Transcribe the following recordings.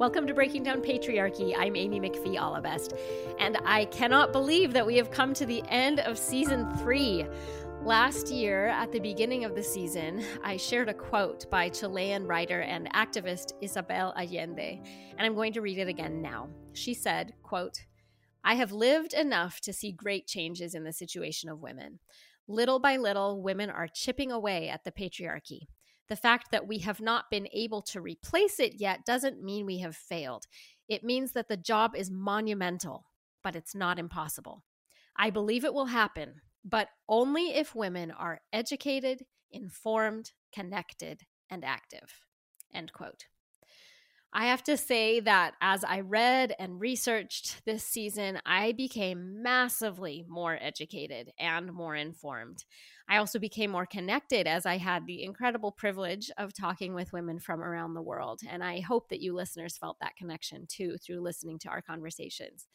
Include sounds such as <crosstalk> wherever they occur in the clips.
Welcome to Breaking Down Patriarchy. I'm Amy McPhee Allebest, and I cannot believe that we have come to the end of season three. Last year, at the beginning of the season, I shared a quote by Chilean writer and activist Isabel Allende, and I'm going to read it again now. She said, quote, I have lived enough to see great changes in the situation of women. Little by little, women are chipping away at the patriarchy. The fact that we have not been able to replace it yet doesn't mean we have failed. It means that the job is monumental, but it's not impossible. I believe it will happen, but only if women are educated, informed, connected, and active. End quote. I have to say that as I read and researched this season, I became massively more educated and more informed. I also became more connected as I had the incredible privilege of talking with women from around the world. And I hope that you listeners felt that connection too through listening to our conversations.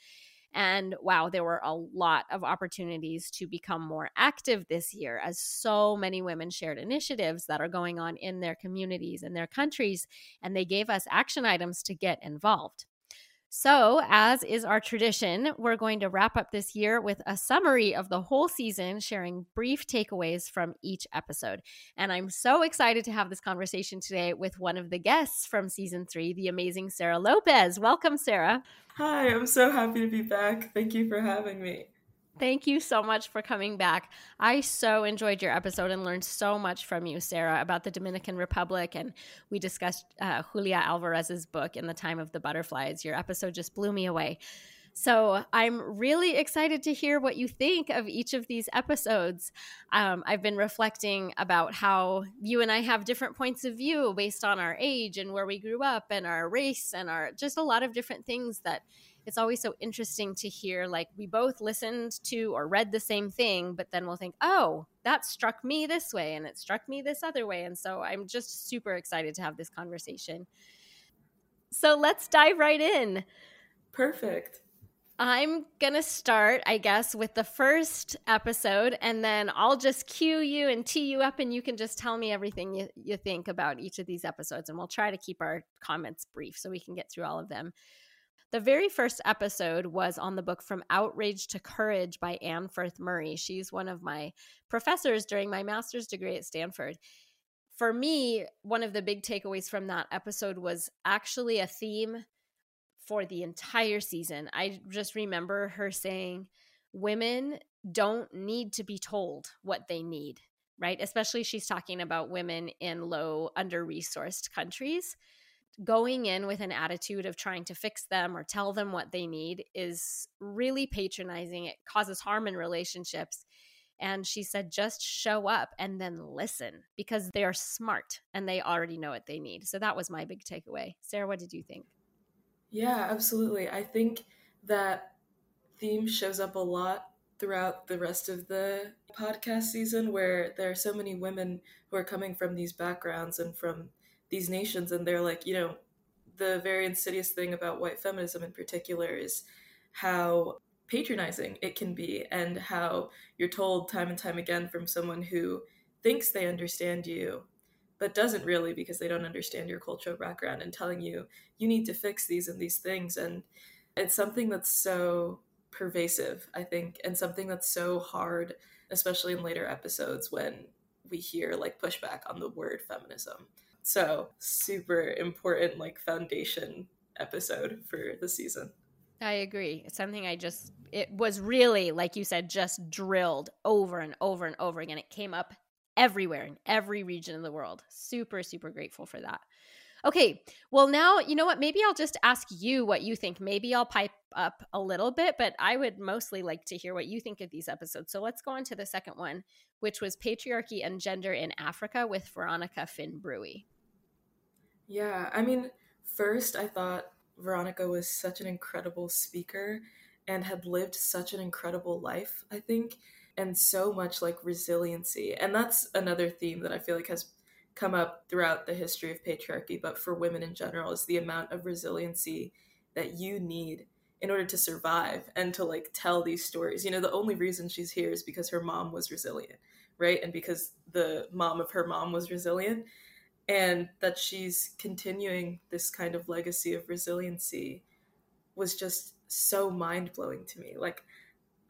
And wow, there were a lot of opportunities to become more active this year as so many women shared initiatives that are going on in their communities and their countries. And they gave us action items to get involved. So, as is our tradition, we're going to wrap up this year with a summary of the whole season, sharing brief takeaways from each episode. And I'm so excited to have this conversation today with one of the guests from season three, the amazing Sarah Lopez. Welcome, Sarah. Hi, I'm so happy to be back. Thank you for having me. Thank you so much for coming back. I so enjoyed your episode and learned so much from you, Sarah, about the Dominican Republic. And we discussed uh, Julia Alvarez's book, In the Time of the Butterflies. Your episode just blew me away. So I'm really excited to hear what you think of each of these episodes. Um, I've been reflecting about how you and I have different points of view based on our age and where we grew up and our race and our just a lot of different things that it's always so interesting to hear like we both listened to or read the same thing but then we'll think oh that struck me this way and it struck me this other way. And so i'm just super excited to have this conversation. So let's dive right in. Perfect. I'm gonna start i guess with the first episode and then i'll just cue you and tee you up and you can just tell me everything you, you think about each of these episodes and we'll try to keep our comments brief so we can get through all of them the very first episode was on the book From Outrage to Courage by Anne Firth Murray. She's one of my professors during my master's degree at Stanford. For me, one of the big takeaways from that episode was actually a theme for the entire season. I just remember her saying, Women don't need to be told what they need, right? Especially she's talking about women in low, under resourced countries going in with an attitude of trying to fix them or tell them what they need is really patronizing. It causes harm in relationships. And she said, just show up and then listen because they are smart and they already know what they need. So that was my big takeaway. Sarah, what did you think? Yeah, absolutely. I think that theme shows up a lot throughout the rest of the podcast season where there are so many women who are coming from these backgrounds and from these nations and they're like you know the very insidious thing about white feminism in particular is how patronizing it can be and how you're told time and time again from someone who thinks they understand you but doesn't really because they don't understand your cultural background and telling you you need to fix these and these things. And it's something that's so pervasive i think and something that's so hard especially in later episodes when we hear like pushback on the word feminism so, super important like foundation episode for the season. I agree. It's something I just it was really like you said just drilled over and over and over again. It came up everywhere in every region of the world. Super super grateful for that. Okay, well, now, you know what? Maybe I'll just ask you what you think. Maybe I'll pipe up a little bit, but I would mostly like to hear what you think of these episodes. So let's go on to the second one, which was Patriarchy and Gender in Africa with Veronica Fynn Bruey. Yeah, I mean, first I thought Veronica was such an incredible speaker and had lived such an incredible life, I think, and so much like resiliency. And that's another theme that I feel like has come up throughout the history of patriarchy, but for women in general, is the amount of resiliency that you need in order to survive and to like tell these stories. You know, the only reason she's here is because her mom was resilient, right? And because the mom of her mom was resilient and that she's continuing this kind of legacy of resiliency was just so mind-blowing to me. Like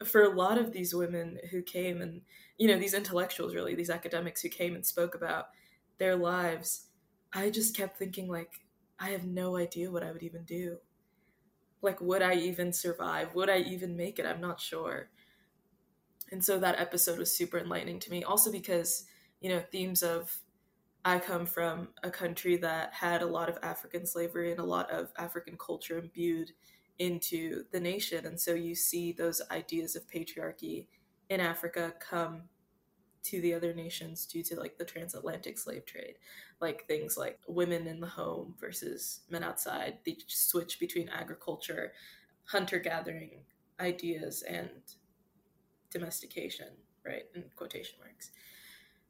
for a lot of these women who came and you know these intellectuals really these academics who came and spoke about their lives i just kept thinking like i have no idea what i would even do. Like would i even survive? Would i even make it? I'm not sure. And so that episode was super enlightening to me also because you know themes of i come from a country that had a lot of african slavery and a lot of african culture imbued into the nation. And so you see those ideas of patriarchy in Africa come to the other nations due to like the transatlantic slave trade like things like women in the home versus men outside the switch between agriculture hunter gathering ideas and domestication right in quotation marks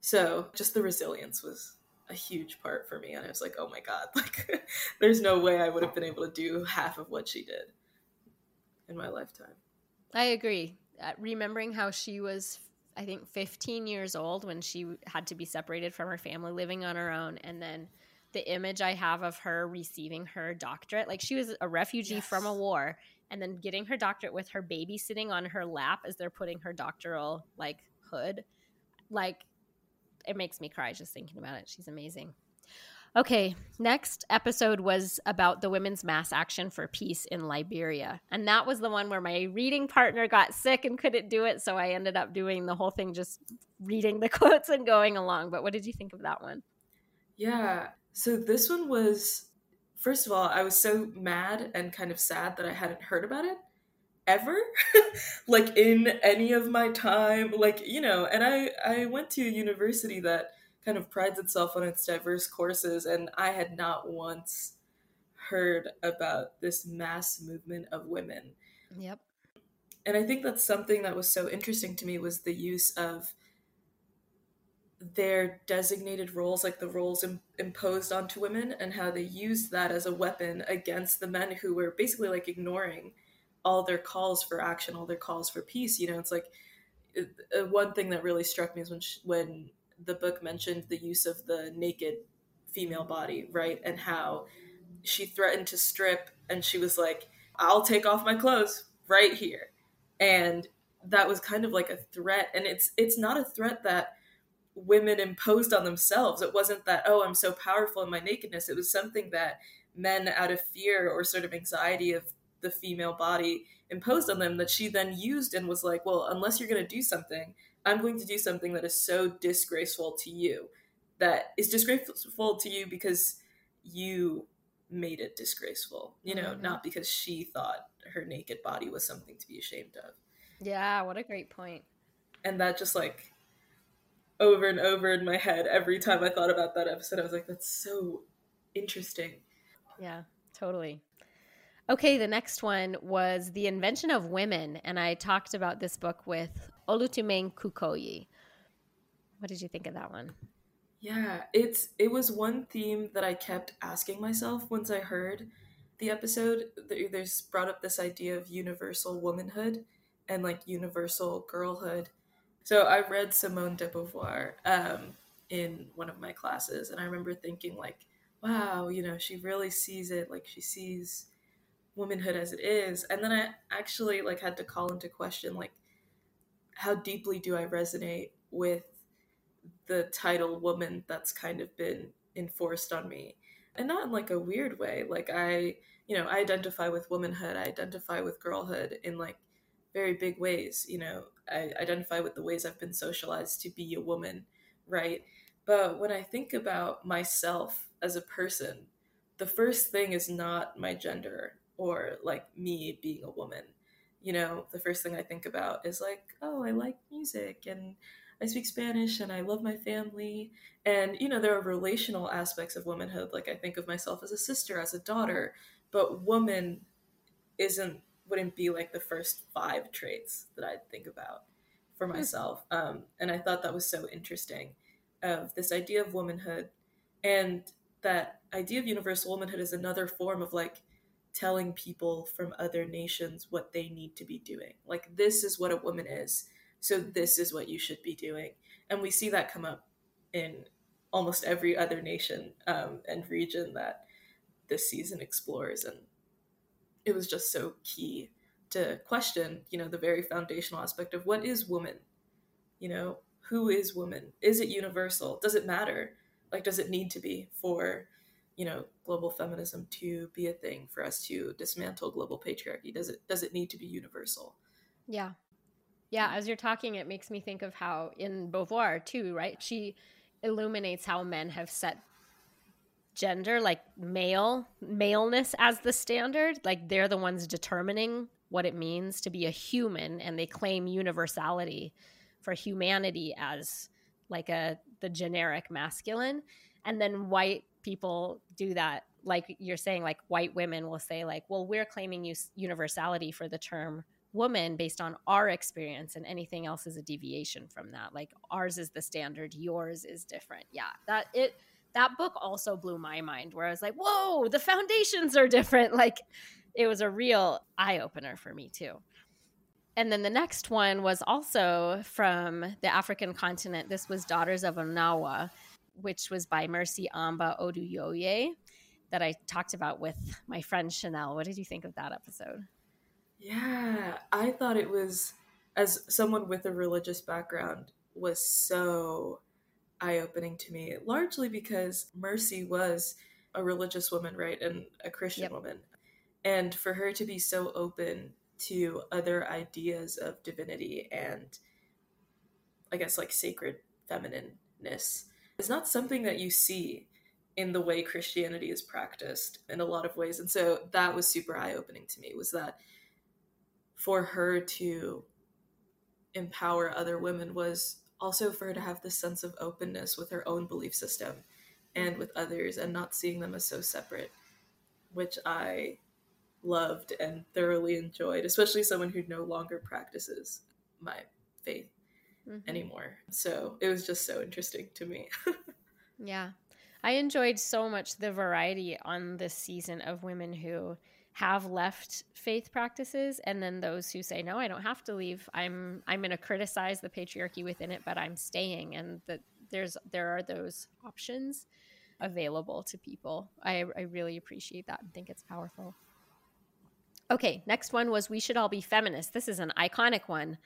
so just the resilience was a huge part for me and i was like oh my god <laughs> like there's no way i would have been able to do half of what she did in my lifetime. I agree. Uh, remembering how she was, I think, 15 years old when she had to be separated from her family, living on her own, and then the image I have of her receiving her doctorate, like she was a refugee yes. from a war, and then getting her doctorate with her baby sitting on her lap as they're putting her doctoral like hood, like it makes me cry just thinking about it. She's amazing. Okay, next episode was about the women's mass action for peace in Liberia. And that was the one where my reading partner got sick and couldn't do it. So I ended up doing the whole thing just reading the <laughs> quotes and going along. But what did you think of that one? Yeah. So this one was, first of all, I was so mad and kind of sad that I hadn't heard about it ever <laughs> like in any of my time like you know and i i went to a university that kind of prides itself on its diverse courses, and I had not once heard about this mass movement of women. Yep. And I think that's something that was so interesting to me was the use of their designated roles, like the roles Im- imposed onto women, and how they used that as a weapon against the men who were basically like ignoring all their calls for action, all their calls for peace. You know, it's like it, uh, one thing that really struck me is when she, when the book mentioned the use of the naked female body, right? And how she threatened to strip and she was like, I'll take off my clothes right here. And that was kind of like a threat. And it's it's not a threat that women imposed on themselves. It wasn't that, oh, I'm so powerful in my nakedness. It was something that men out of fear or sort of anxiety of the female body imposed on them that she then used and was like, well, unless you're going to do something, I'm going to do something that is so disgraceful to you, that is disgraceful to you because you made it disgraceful, you know, mm-hmm. not because she thought her naked body was something to be ashamed of. Yeah, what a great point. And that just like over and over in my head every time I thought about that episode, I was like, that's so interesting. Yeah, totally. Okay, the next one was The Invention of Women. And I talked about this book with Olutumeng Kukoyi. What did you think of that one? Yeah, it's it was one theme that I kept asking myself once I heard the episode. There's brought up this idea of universal womanhood and like universal girlhood. So I read Simone de Beauvoir um, in one of my classes, and I remember thinking like, wow, you know, she really sees it. Like she sees womanhood as it is. And then i actually like had to call into question like how deeply do i resonate with the title woman that's kind of been enforced on me? And not in like a weird way. Like i you know i identify with womanhood. I identify with girlhood in like very big ways. You know i identify with the ways i've been socialized to be a woman right? But when i think about myself as a person the first thing is not my gender or like me being a woman. You know, the first thing I think about is like, oh, I like music and I speak Spanish and I love my family. And, you know, there are relational aspects of womanhood. Like I think of myself as a sister, as a daughter, but woman isn't, wouldn't be like the first five traits that I'd think about for hmm. myself. Um, and I thought that was so interesting of this idea of womanhood and that idea of universal womanhood is another form of like telling people from other nations what they need to be doing. Like, this is what a woman is. So, this is what you should be doing. And we see that come up in almost every other nation um, and region that this season explores. And it was just so key to question, you know, the very foundational aspect of what is woman? You know, who is woman? Is it universal? Does it matter? Like, does it need to be for, you know, global feminism to be a thing for us to dismantle global patriarchy? Does it does it need to be universal? Yeah. Yeah, as you're talking, it makes me think of how in Beauvoir too, right? She illuminates how men have set gender, like male, maleness as the standard. Like they're the ones determining what it means to be a human, and they claim universality for humanity as like a the generic masculine. And then white people do that, like you're saying, like white women will say, like, well, we're claiming universality for the term woman based on our experience and anything else is a deviation from that. Like ours is the standard yours is different. Yeah that it that book also blew my mind where i was like whoa the foundations are different. <laughs> Like it was a real eye-opener for me too. And then the next one was also from the african continent. This was daughters of Anowa which was by mercy amba oduyoye that i talked about with my friend chanel what did you think of that episode yeah, I thought it was as someone with a religious background was so eye-opening to me, largely because Mercy was a religious woman, right, and a Christian yep. woman. And for her to be so open to other ideas of divinity and I guess like sacred feminineness is not something that you see in the way Christianity is practiced in a lot of ways. And so that was super eye opening to me was that for her to empower other women was also for her to have this sense of openness with her own belief system and with others and not seeing them as so separate, which I loved and thoroughly enjoyed, especially someone who no longer practices my faith mm-hmm. anymore. So it was just so interesting to me. <laughs> yeah. I enjoyed so much the variety on this season of women who have left faith practices and then those who say no i don't have to leave i'm i'm going to criticize the patriarchy within it but i'm staying and that there's there are those options available to people i i really appreciate that and think it's powerful okay next one was we should all be feminists this is an iconic one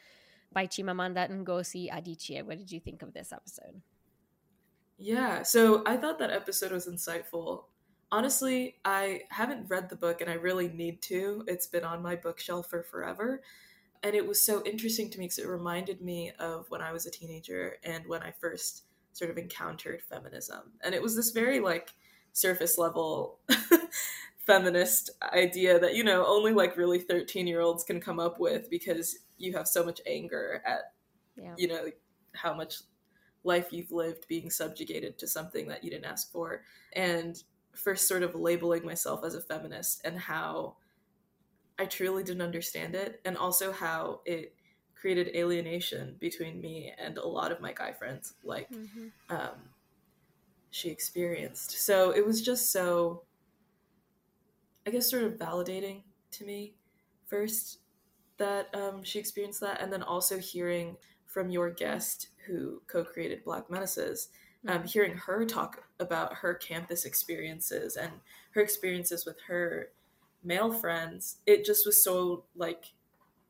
by chimamanda ngozi adichie what did you think of this episode yeah so i thought that episode was insightful honestly, I haven't read the book and I really need to. It's been on my bookshelf for forever. And it was so interesting to me because it reminded me of when I was a teenager and when I first sort of encountered feminism. And it was this very like surface level <laughs> feminist idea that, you know, only like really 13 year olds can come up with because you have so much anger at, yeah. you know, how much life you've lived being subjugated to something that you didn't ask for. And first sort of labeling myself as a feminist and how I truly didn't understand it, and also how it created alienation between me and a lot of my guy friends, like mm-hmm. um, she experienced. So it was just so, I guess, sort of validating to me first that um, she experienced that, and then also hearing from your guest who co created Black Menaces um, hearing her talk about her campus experiences and her experiences with her male friends, it just was so like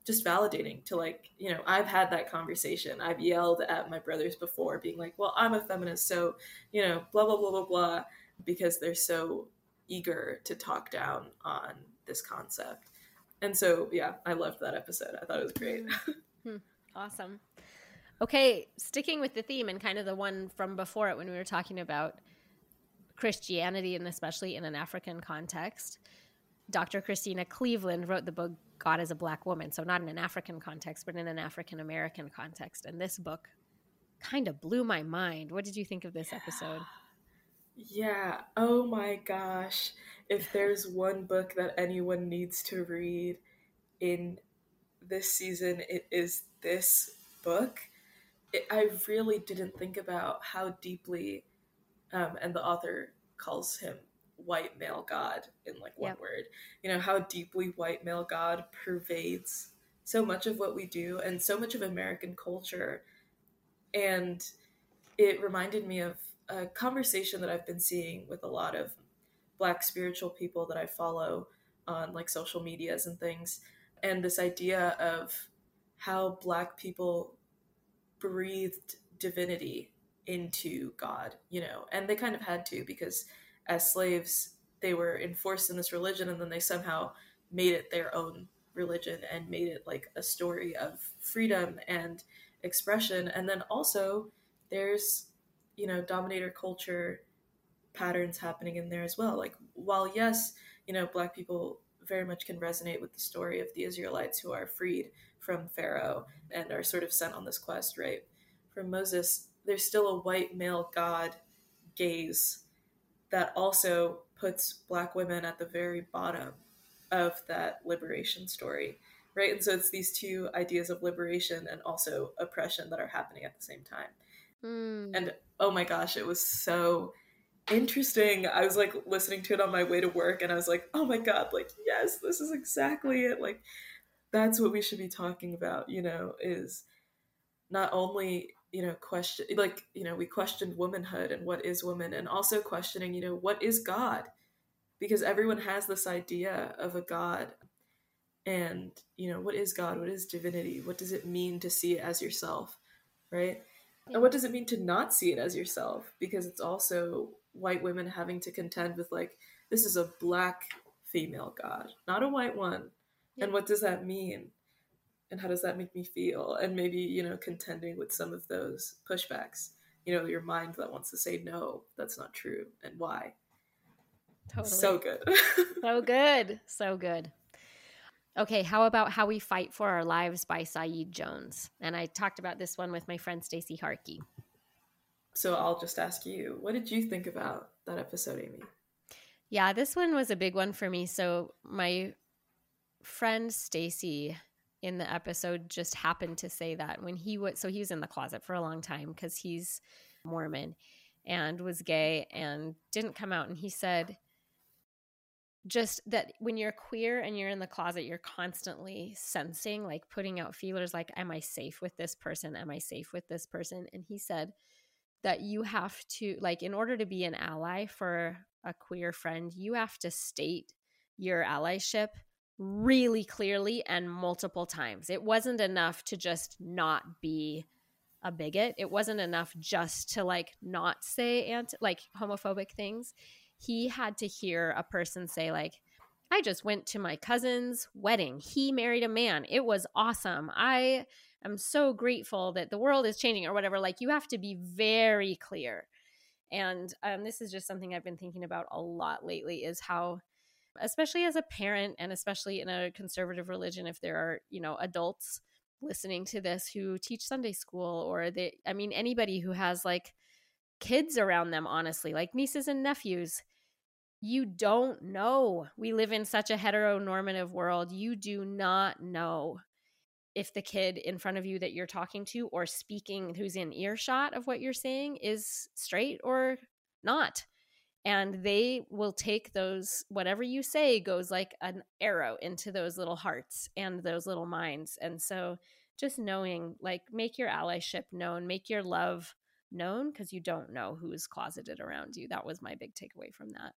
just validating to like, you know, I've had that conversation. I've yelled at my brothers before, being like, well, I'm a feminist, so, you know, blah, blah, blah, blah, blah, because they're so eager to talk down on this concept. And so, yeah, I loved that episode. I thought it was great. Hmm. <laughs> Awesome. Okay, sticking with the theme and kind of the one from before it when we were talking about Christianity and especially in an African context, Dr. Christena Cleveland wrote the book God as a Black Woman. So, not in an African context, but in an African American context. And this book kind of blew my mind. What did you think of this episode? <sighs> <sighs> Yeah. Oh my gosh. If there's one book that anyone needs to read in this season, it is this book it, I really didn't think about how deeply, um, and the author calls him white male God in like one yep. word. You know how deeply white male God pervades so much of what we do and so much of American culture, and it reminded me of a conversation that I've been seeing with a lot of black spiritual people that I follow on like social medias and things and this idea of how black people breathed divinity into God, you know, and they kind of had to because as slaves they were enforced in this religion and then they somehow made it their own religion and made it like a story of freedom and expression and then also there's you know dominator culture patterns happening in there as well. Like while yes you know black people very much can resonate with the story of the israelites who are freed from pharaoh and are sort of sent on this quest right from moses there's still a white male god gaze that also puts black women at the very bottom of that liberation story right? And so it's these two ideas of liberation and also oppression that are happening at the same time mm. and oh my gosh it was so interesting. I was like listening to it on my way to work and i was like oh my god like yes this is exactly it. Like that's what we should be talking about you know is not only you know question like you know we questioned womanhood and what is woman and also questioning you know what is god? Because everyone has this idea of a god and you know what is god? What is divinity? What does it mean to see it as yourself right. And what does it mean to not see it as yourself because it's also white women having to contend with like this is a black female god not a white one yeah. and what does that mean and how does that make me feel and maybe you know contending with some of those pushbacks you know your mind that wants to say no that's not true and why Totally. <laughs> So good. so good. So good. Okay, how about How We Fight for Our Lives by Saeed Jones? And I talked about this one with my friend Stacey Harkey. So I'll just ask you, what did you think about that episode, Amy? Yeah, this one was a big one for me. So my friend Stacy in the episode just happened to say that when he was so he was in the closet for a long time because he's Mormon and was gay and didn't come out and he said just that when you're queer and you're in the closet, you're constantly sensing, like putting out feelers, like, am I safe with this person? Am I safe with this person? And he said that you have to, like, in order to be an ally for a queer friend, you have to state your allyship really clearly and multiple times. It wasn't enough to just not be a bigot. It wasn't enough just to like not say anti like homophobic things he had to hear a person say like I just went to my cousin's wedding. He married a man. It was awesome. I am so grateful that the world is changing or whatever. Like you have to be very clear. And um, this is just something I've been thinking about a lot lately is how, especially as a parent and especially in a conservative religion, if there are, you know, adults listening to this who teach Sunday school or they, I mean, anybody who has like kids around them, honestly, like nieces and nephews, you don't know. We live in such a heteronormative world. You do not know if the kid in front of you that you're talking to or speaking who's in earshot of what you're saying is straight or not. And they will take those, whatever you say goes like an arrow into those little hearts and those little minds. And so just knowing, like, make your allyship known, make your love known because you don't know who's closeted around you. That was my big takeaway from that.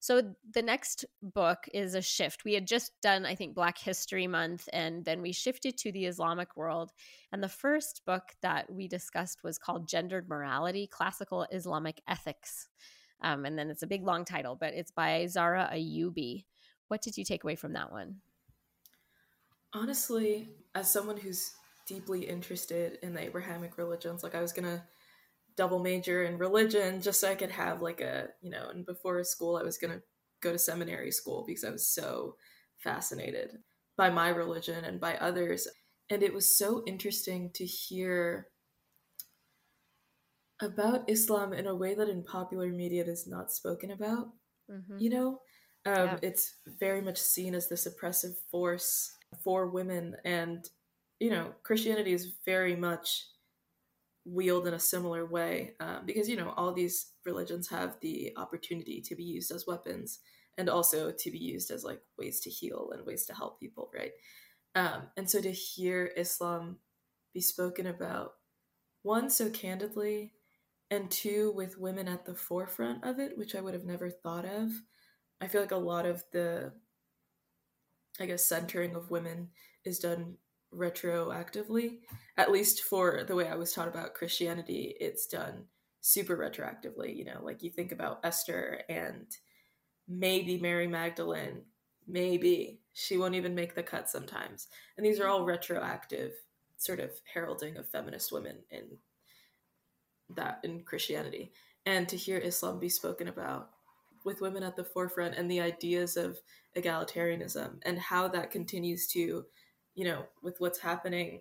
So the next book is a shift. We had just done, I think, Black History Month, and then we shifted to the Islamic world. And the first book that we discussed was called Gendered Morality Classical Islamic Ethics. Um, and then it's a big long title, but it's by Zahra Ayubi. What did you take away from that one? Honestly, as someone who's deeply interested in the Abrahamic religions, like I was gonna double major in religion just so I could have like a, you know, and before school I was going to go to seminary school because I was so fascinated by my religion and by others. And it was so interesting to hear about Islam in a way that in popular media it is not spoken about. Mm-hmm. You know, um, yeah. it's very much seen as this oppressive force for women. And, you know, Christianity is very much wield in a similar way um, because you know all these religions have the opportunity to be used as weapons and also to be used as like ways to heal and ways to help people right um, and so to hear islam be spoken about one so candidly and two with women at the forefront of it, which I would have never thought of. I feel like a lot of the I guess centering of women is done retroactively. At least for the way I was taught about Christianity, it's done super retroactively. You know, like you think about Esther and maybe Mary Magdalene, maybe she won't even make the cut sometimes. And these are all retroactive sort of heralding of feminist women in that in Christianity. And to hear Islam be spoken about with women at the forefront and the ideas of egalitarianism and how that continues to, you know, with what's happening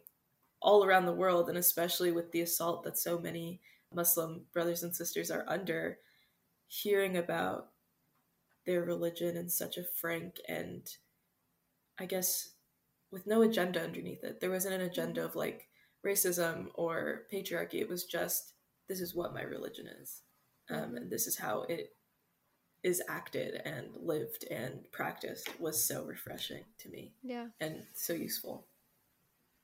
all around the world and especially with the assault that so many Muslim brothers and sisters are under, hearing about their religion in such a frank and I guess with no agenda underneath it. There wasn't an agenda of like racism or patriarchy. It was just this is what my religion is, um, and this is how it is acted and lived and practiced was so refreshing to me. Yeah. And so useful.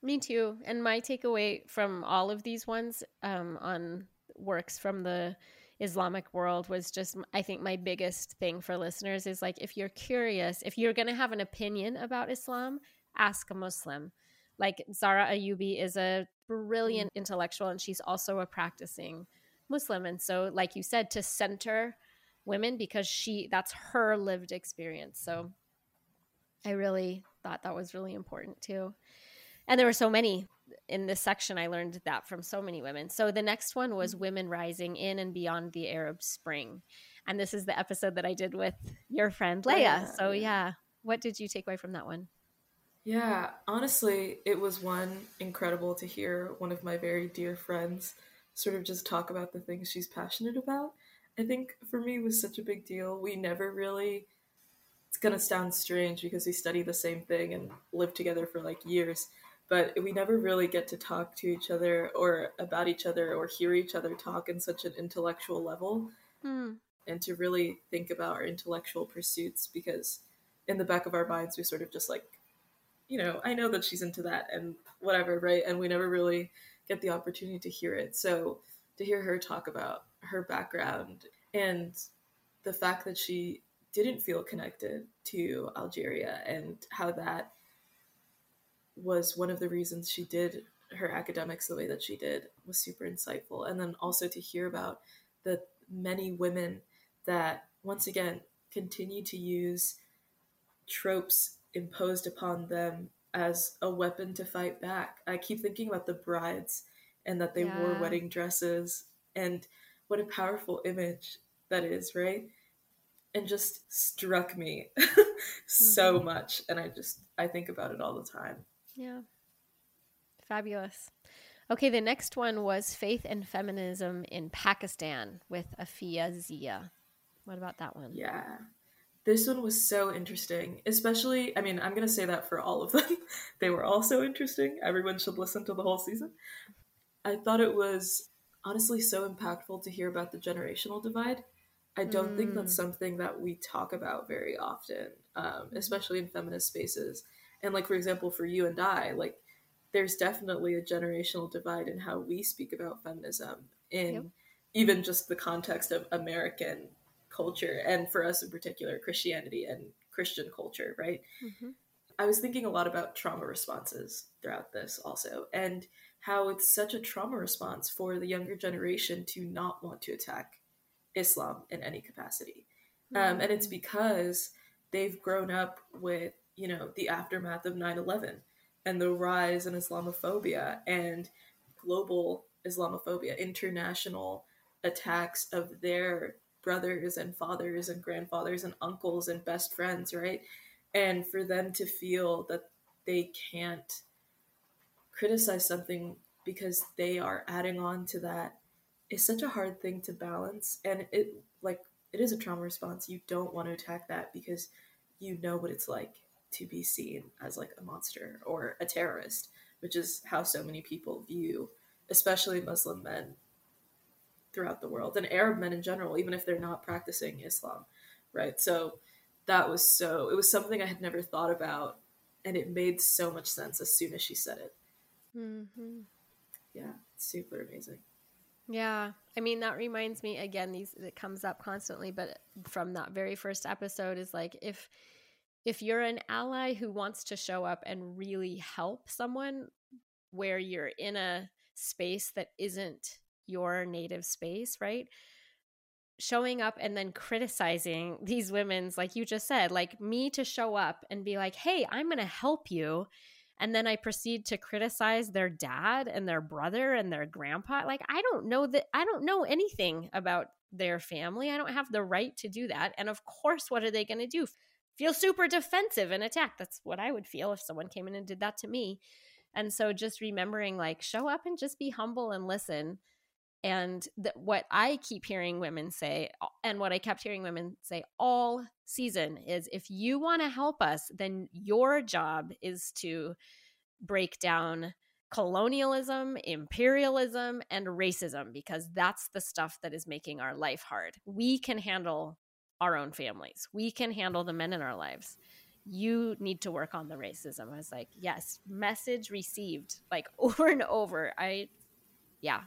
Me too. And my takeaway from all of these ones um, on works from the Islamic world was just, I think, my biggest thing for listeners is like, if you're curious, if you're going to have an opinion about Islam, ask a Muslim. Like Zahra Ayubi is a brilliant intellectual and she's also a practicing Muslim. And so, like you said, to center women because she that's her lived experience. So I really thought that was really important too. And there were so many in this section I learned that from so many women. So the next one was mm-hmm. women rising in and beyond the Arab Spring. And this is the episode that I did with your friend Leia. Yeah, so yeah, what did you take away from that one? Yeah, honestly, it was one incredible to hear one of my very dear friends sort of just talk about the things she's passionate about. I think for me was such a big deal. We never really it's going to sound strange because we study the same thing and live together for like years, but we never really get to talk to each other or about each other or hear each other talk in such an intellectual level. Hmm. And to really think about our intellectual pursuits because in the back of our minds we sort of just like you know, I know that she's into that and whatever, right? And we never really get the opportunity to hear it. So to hear her talk about her background and the fact that she didn't feel connected to Algeria and how that was one of the reasons she did her academics the way that she did was super insightful. And then also to hear about the many women that, once again, continue to use tropes imposed upon them as a weapon to fight back. I keep thinking about the brides and that they yeah. wore wedding dresses and what a powerful image that is, right? And just struck me <laughs> so mm-hmm. much. And I just, I think about it all the time. Yeah. Fabulous. Okay, the next one was Faith and Feminism in Pakistan with Afiya Zia. What about that one? Yeah. This one was so interesting, especially, I mean, I'm going to say that for all of them. <laughs> they were all so interesting. Everyone should listen to the whole season. I thought it was honestly so impactful to hear about the generational divide. I don't mm. think that's mm. something that we talk about very often, um, mm-hmm. especially in feminist spaces. And like for example, for you and I, like there's definitely a generational divide in how we speak about feminism in yep. even just the context of American culture, and for us in particular, Christianity and Christian culture, right? Mm-hmm. I was thinking a lot about trauma responses throughout this also, and how it's such a trauma response for the younger generation to not want to attack Islam in any capacity. Mm-hmm. Um, and it's because they've grown up with, you know, the aftermath of 9 11 and the rise in Islamophobia and global Islamophobia, international attacks of their brothers and fathers and grandfathers and uncles and best friends, right? And for them to feel that they can't criticize something because they are adding on to that is such a hard thing to balance. And it like it is a trauma response. You don't want to attack that because you know what it's like to be seen as like a monster or a terrorist which is how so many people view especially muslim men throughout the world and arab men in general even if they're not practicing islam right? So that was so it was something i had never thought about and it made so much sense as soon as she said it Mm-hmm. Yeah, super amazing. Yeah, I mean, that reminds me again, these it comes up constantly, but from that very first episode is like if if you're an ally who wants to show up and really help someone where you're in a space that isn't your native space, right? Showing up and then criticizing these women's, like you just said, like me to show up and be like, hey, I'm going to help you and then I proceed to criticize their dad and their brother and their grandpa. Like, I don't know that, I don't know anything about their family. I don't have the right to do that. And of course, what are they going to do? Feel super defensive and attack. That's what I would feel if someone came in and did that to me. And so just remembering, like, show up and just be humble and listen. And what I keep hearing women say, and what I kept hearing women say all season is if you want to help us, then your job is to break down colonialism, imperialism, and racism, because that's the stuff that is making our life hard. We can handle our own families, we can handle the men in our lives. You need to work on the racism. I was like, yes, message received like <laughs> over and over. I, yeah,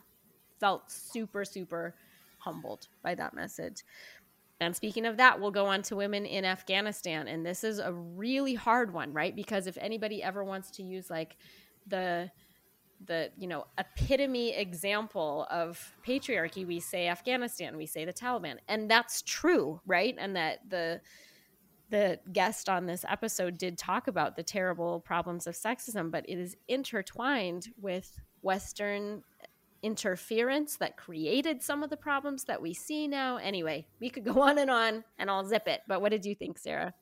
felt super, super humbled by that message. And speaking of that, we'll go on to women in Afghanistan. And this is a really hard one, right? Because if anybody ever wants to use like the the you know epitome example of patriarchy we say afghanistan we say the taliban and that's true right and that the the guest on this episode did talk about the terrible problems of sexism but it is intertwined with western interference that created some of the problems that we see now. Anyway, we could go <laughs> on and on and I'll zip it. But what did you think, Sarah?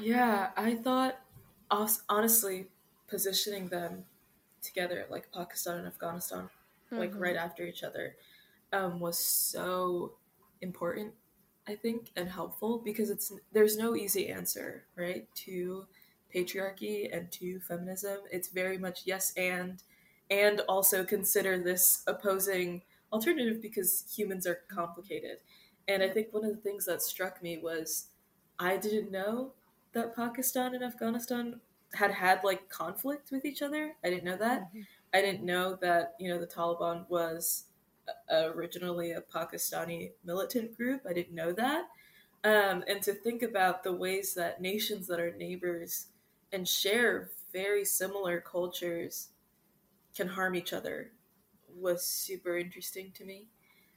Yeah, I thought honestly positioning them together like Pakistan and Afghanistan mm-hmm. like right after each other um, was so important I think and helpful because it's there's no easy answer right to patriarchy and to feminism it's very much yes and and also consider this opposing alternative because humans are complicated. And I think one of the things that struck me was I didn't know that Pakistan and Afghanistan had had like conflict with each other. I didn't know that. Mm-hmm. I didn't know that, you know, the Taliban was originally a Pakistani militant group. I didn't know that. Um, and to think about the ways that nations that are neighbors and share very similar cultures can harm each other was super interesting to me.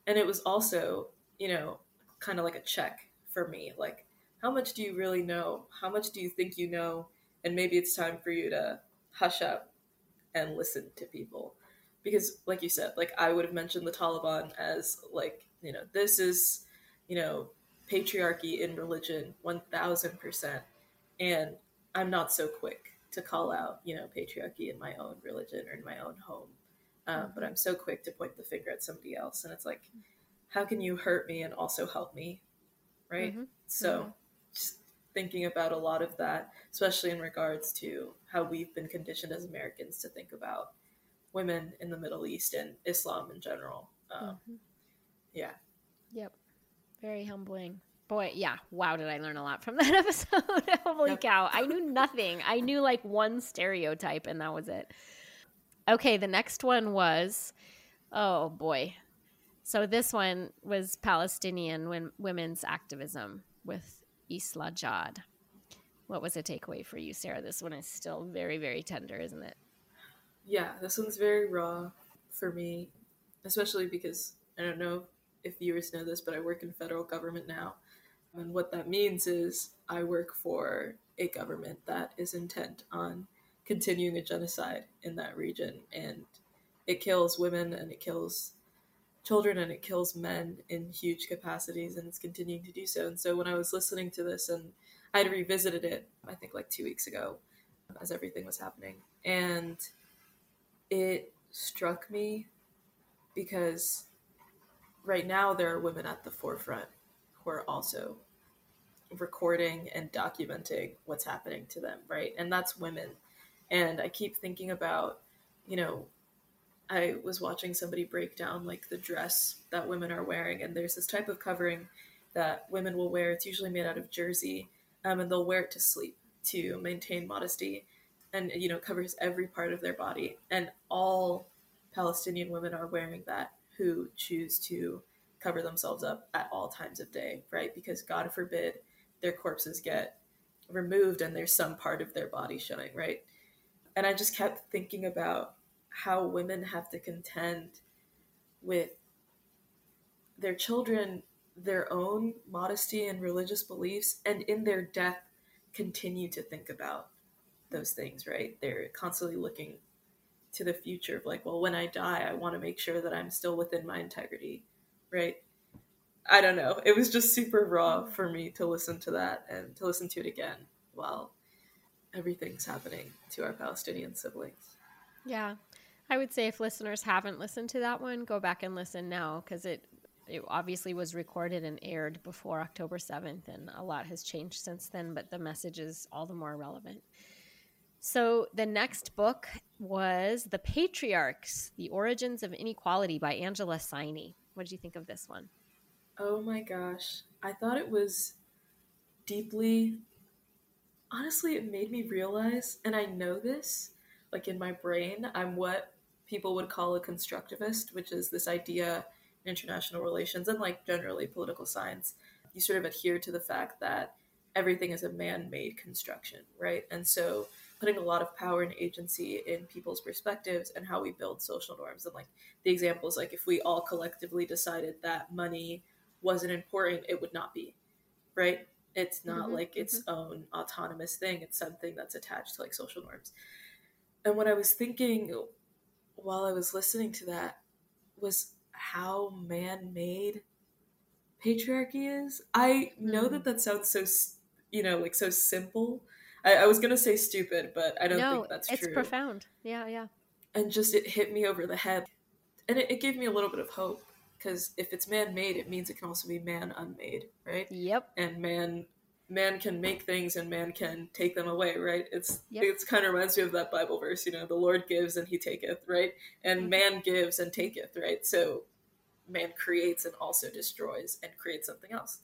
And it was also, you know, kind of like a check for me. Like, how much do you really know? How much do you think you know? And maybe it's time for you to hush up and listen to people. Because, like you said, like I would have mentioned the Taliban as, like, you know, this is, you know, patriarchy in religion 1000%. And I'm not so quick to call out, you know, patriarchy in my own religion or in my own home. Um, but I'm so quick to point the finger at somebody else. And it's like, how can you hurt me and also help me? Right. Mm-hmm. So mm-hmm. just thinking about a lot of that, especially in regards to how we've been conditioned as Americans to think about women in the Middle East and Islam in general. Um, mm-hmm. Yeah. Yep. Very humbling boy, yeah, wow, did I learn a lot from <laughs> that episode? <laughs> Holy yep. cow. I knew nothing. I knew like one stereotype and that was it. Okay, the next one was oh boy. So this one was Palestinian women's activism with Islah Jad. What was a takeaway for you, Sarah? This one is still very, very tender, isn't it? Yeah, this one's very raw for me, especially because I don't know if viewers know this, but I work in federal government now. And what that means is I work for a government that is intent on continuing a genocide in that region. And it kills women and it kills children and it kills men in huge capacities and it's continuing to do so. And so when I was listening to this and I had revisited it, I think like two weeks ago as everything was happening. And it struck me because right now there are women at the forefront who are also recording and documenting what's happening to them, right? And that's women. And I keep thinking about, you know, I was watching somebody break down like the dress that women are wearing, and there's this type of covering that women will wear. It's usually made out of jersey, um, and they'll wear it to sleep to maintain modesty, and you know covers every part of their body. And all Palestinian women are wearing that who choose to cover themselves up at all times of day, right? Because God forbid their corpses get removed and there's some part of their body showing, right? And I just kept thinking about how women have to contend with their children, their own modesty and religious beliefs, and in their death, continue to think about those things, right? They're constantly looking to the future of like, well, when I die, I want to make sure that I'm still within my integrity, right? I don't know. It was just super raw for me to listen to that and to listen to it again while everything's happening to our Palestinian siblings. Yeah. I would say if listeners haven't listened to that one, go back and listen now because it it obviously was recorded and aired before October 7th, and a lot has changed since then, but the message is all the more relevant. So, the next book was The Patriarchs The Origins of Inequality by Angela Saini. What did you think of this one? Oh my gosh. I thought it was deeply. Honestly, it made me realize, and I know this, like in my brain, I'm what people would call a constructivist, which is this idea in international relations and like generally political science, you sort of adhere to the fact that everything is a man-made construction, right? And so putting a lot of power and agency in people's perspectives and how we build social norms. And like the examples, like if we all collectively decided that money wasn't important, it would not be, right? It's not mm-hmm, like its mm-hmm. own autonomous thing. It's something that's attached to like social norms. And what I was thinking while I was listening to that was how man-made patriarchy is. I know mm. that that sounds so, you know, like so simple. I, I was gonna say stupid, but I don't no, think that's it's true. It's profound. Yeah, yeah. And just it hit me over the head, and it, it gave me a little bit of hope because if it's man-made, it means it can also be man-unmade, right? Yep. And man man can make things and man can take them away, right? It's yep. it's kind of reminds me of that Bible verse, you know, the Lord gives and he taketh, right? And mm-hmm. man gives and taketh, right? So man creates and also destroys and creates something else.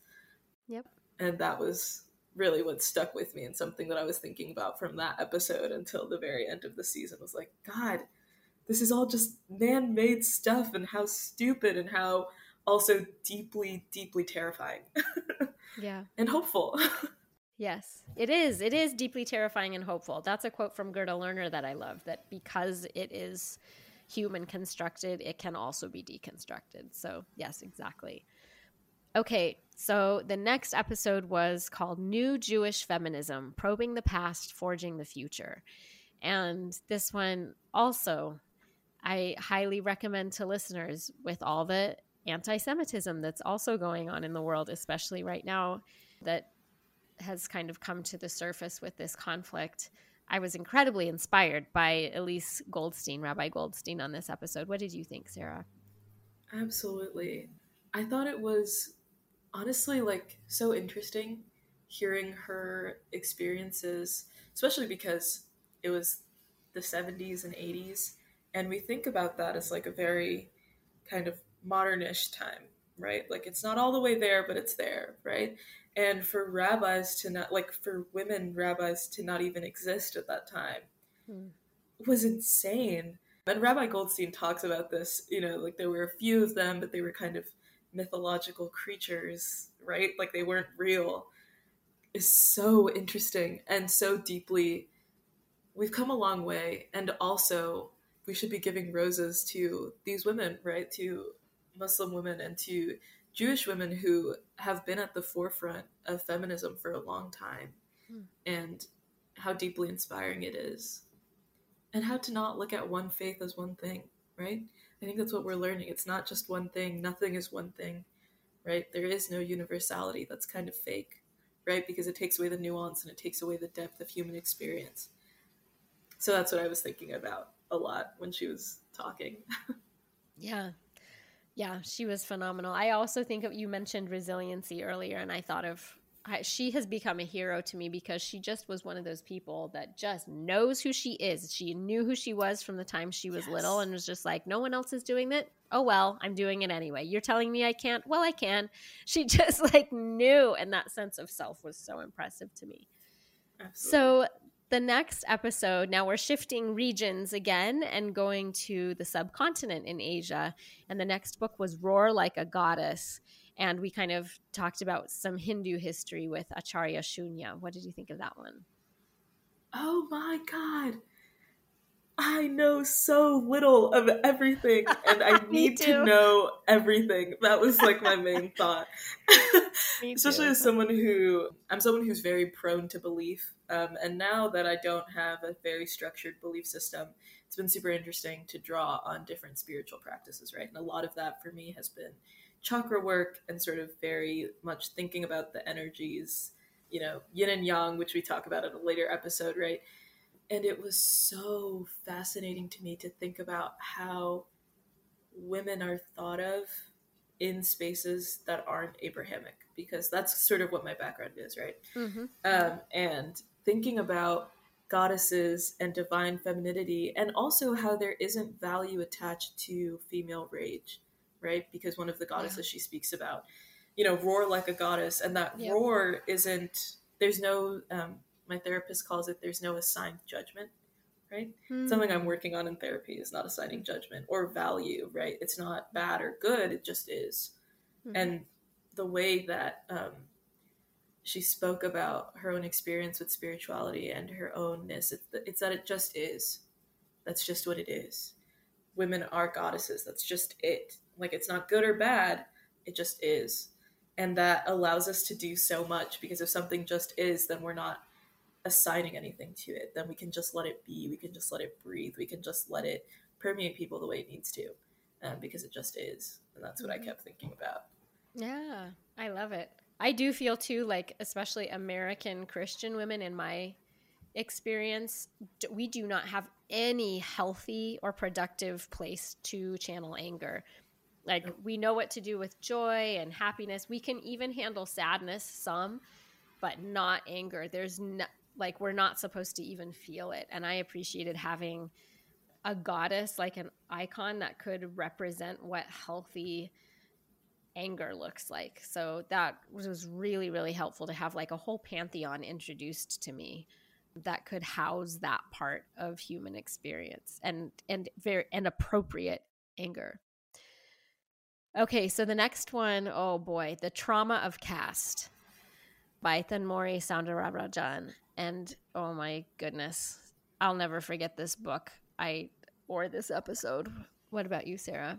Yep. And that was really what stuck with me and something that I was thinking about from that episode until the very end of the season was like, God, this is all just man made stuff and how stupid and how also deeply, deeply terrifying. <laughs> yeah. And hopeful. Yes, it is. It is deeply terrifying and hopeful. That's a quote from Gerda Lerner that I love that because it is human constructed, it can also be deconstructed. So, yes, exactly. Okay, so the next episode was called New Jewish Feminism Probing the Past, Forging the Future. And this one also, I highly recommend to listeners with all the anti Semitism that's also going on in the world, especially right now, that has kind of come to the surface with this conflict. I was incredibly inspired by Elyse Goldstein, Rabbi Goldstein, on this episode. What did you think, Sarah? Absolutely. I thought it was honestly like so interesting hearing her experiences, especially because it was the 70s and 80s. And we think about that as like a very kind of modernish time, right? Like it's not all the way there, but it's there, right? and for rabbis to not like for women rabbis to not even exist at that time hmm. was insane and rabbi goldstein talks about this you know like there were a few of them but they were kind of mythological creatures right like they weren't real is so interesting and so deeply we've come a long way and also we should be giving roses to these women right to muslim women and to Jewish women who have been at the forefront of feminism for a long time hmm. and how deeply inspiring it is. And how to not look at one faith as one thing, right? I think that's what we're learning. It's not just one thing, nothing is one thing, right? There is no universality. That's kind of fake, right? Because it takes away the nuance and it takes away the depth of human experience. So that's what I was thinking about a lot when she was talking. <laughs> yeah, yeah, she was phenomenal. I also think of, you mentioned resiliency earlier, and I thought of I, she has become a hero to me because she just was one of those people that just knows who she is. She knew who she was from the time she was yes. little and was just like, no one else is doing it. Oh, well, I'm doing it anyway. You're telling me I can't? Well, I can. <laughs> She just like knew. And that sense of self was so impressive to me. Absolutely. So the next episode, now we're shifting regions again and going to the subcontinent in Asia. And the next book was Roar Like a Goddess. And we kind of talked about some Hindu history with Acharya Shunya. What did you think of that one? Oh my God. I know so little of everything <laughs> and I need to know everything. That was like my main <laughs> thought. Especially as someone who I'm someone who's very prone to belief. Um, and now that I don't have a very structured belief system, it's been super interesting to draw on different spiritual practices, right? And a lot of that for me has been chakra work and sort of very much thinking about the energies, you know, yin and yang, which we talk about in a later episode, right? And it was so fascinating to me to think about how women are thought of in spaces that aren't Abrahamic, because that's sort of what my background is, right? Mm-hmm. Um, and thinking about goddesses and divine femininity, and also how there isn't value attached to female rage, right? Because one of the goddesses yeah. she speaks about, you know, roar like a goddess, and that yeah. roar isn't, there's no um, my therapist calls it there's no assigned judgment right mm. something i'm working on in therapy is not assigning judgment or value right it's not bad or good it just is mm. and the way that um, she spoke about her own experience with spirituality and her ownness it's, it's that it just is that's just what it is women are goddesses that's just it like it's not good or bad it just is and that allows us to do so much because if something just is then we're not assigning anything to it, then we can just let it be. We can just let it breathe. We can just let it permeate people the way it needs to, um, because it just is. And that's what mm-hmm. I kept thinking about. Yeah, I love it. I do feel too, like, especially American Christian women in my experience, we do not have any healthy or productive place to channel anger. Like, we know what to do with joy and happiness. We can even handle sadness some, but not anger. There's no, like we're not supposed to even feel it and i appreciated having a goddess like an icon that could represent what healthy anger looks like so that was really really helpful to have like a whole pantheon introduced to me that could house that part of human experience and and very and appropriate anger okay so the next one oh boy the trauma of caste by Thenmozhi Soundararajan and oh my goodness, I'll never forget this book. I or this episode. What about you, Sarah?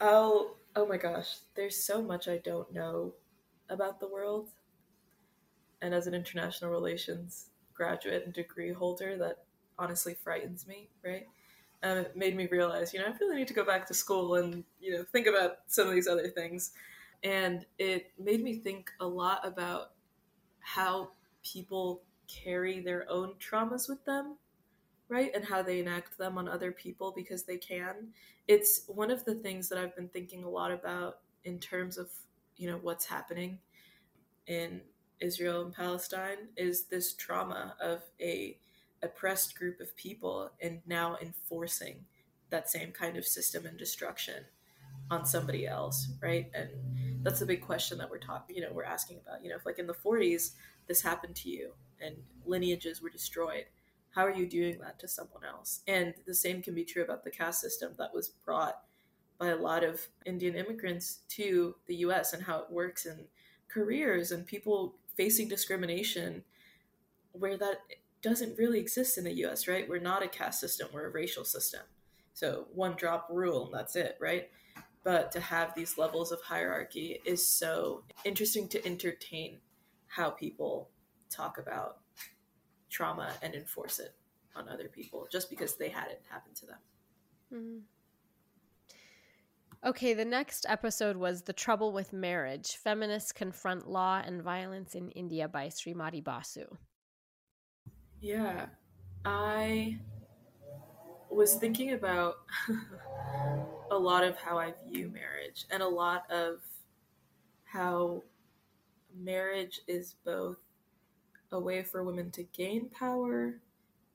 Oh, oh my gosh. There's so much I don't know about the world. And as an international relations graduate and degree holder, that honestly frightens me, right? And it made me realize, you know, I really need to go back to school and, you know, think about some of these other things. And it made me think a lot about how people carry their own traumas with them, right? And how they enact them on other people because they can. It's one of the things that I've been thinking a lot about in terms of, you know, what's happening in Israel and Palestine is this trauma of a oppressed group of people and now enforcing that same kind of system and destruction on somebody else, right? And that's the big question that we're talking, you know, we're asking about. You know, if like in the 40s this happened to you, and lineages were destroyed. How are you doing that to someone else? And the same can be true about the caste system that was brought by a lot of Indian immigrants to the US and how it works in careers and people facing discrimination where that doesn't really exist in the US, right? We're not a caste system, we're a racial system. So one drop rule and that's it, right? But to have these levels of hierarchy is so interesting to entertain how people talk about trauma and enforce it on other people just because they had it happen to them. Mm-hmm. Okay, the next episode was The Trouble with Marriage Feminists Confront Law and Violence in India by Srimati Basu. Yeah, I was thinking about <laughs> a lot of how I view marriage and a lot of how marriage is both a way for women to gain power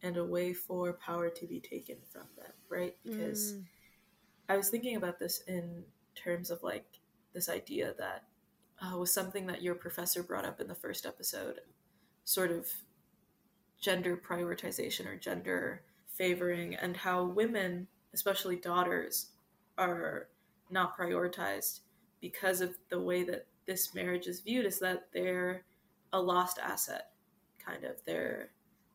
and a way for power to be taken from them, right? Because mm. I was thinking about this in terms of like this idea that uh, was something that your professor brought up in the first episode, sort of gender prioritization or gender favoring and how women, especially daughters, are not prioritized because of the way that this marriage is viewed is that they're a lost asset, kind of. They're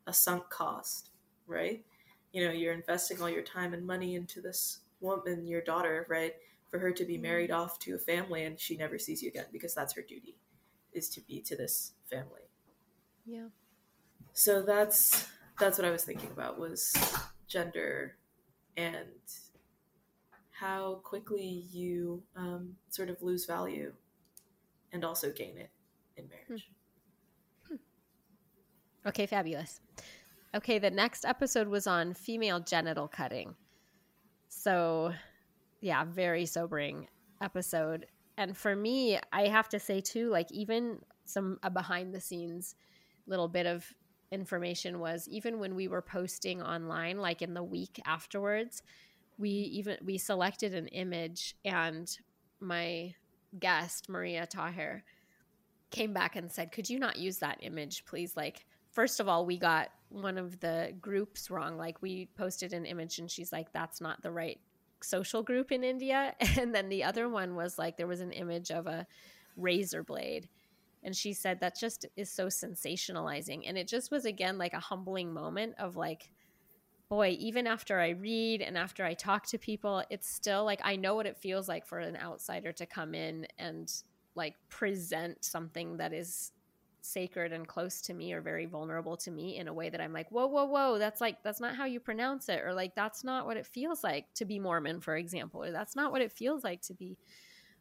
a sunk cost, right? You know, you're investing all your time and money into this woman, your daughter, right? For her to be mm-hmm. married off to a family and she never sees you again because that's her duty, is to be to this family. Yeah. So that's that's what I was thinking about was gender and how quickly you um, sort of lose value and also gain it in marriage. Hmm. Hmm. Okay, fabulous. Okay, the next episode was on female genital cutting. So, yeah, very sobering episode. And for me, I have to say too, like even some a behind the scenes little bit of information was even when we were posting online like in the week afterwards, we even we selected an image and my guest mariya taher came back and said could you not use that image please? Like first of all we got one of the groups wrong. Like we posted an image and she's like that's not the right social group in india. <laughs> And then the other one was like there was an image of a razor blade and she said that just is so sensationalizing and it just was again like a humbling moment of like boy, even after I read and after I talk to people, it's still like I know what it feels like for an outsider to come in and like present something that is sacred and close to me or very vulnerable to me in a way that I'm like, whoa, whoa, whoa, that's like, that's not how you pronounce it. Or like, that's not what it feels like to be Mormon, for example. Or that's not what it feels like to be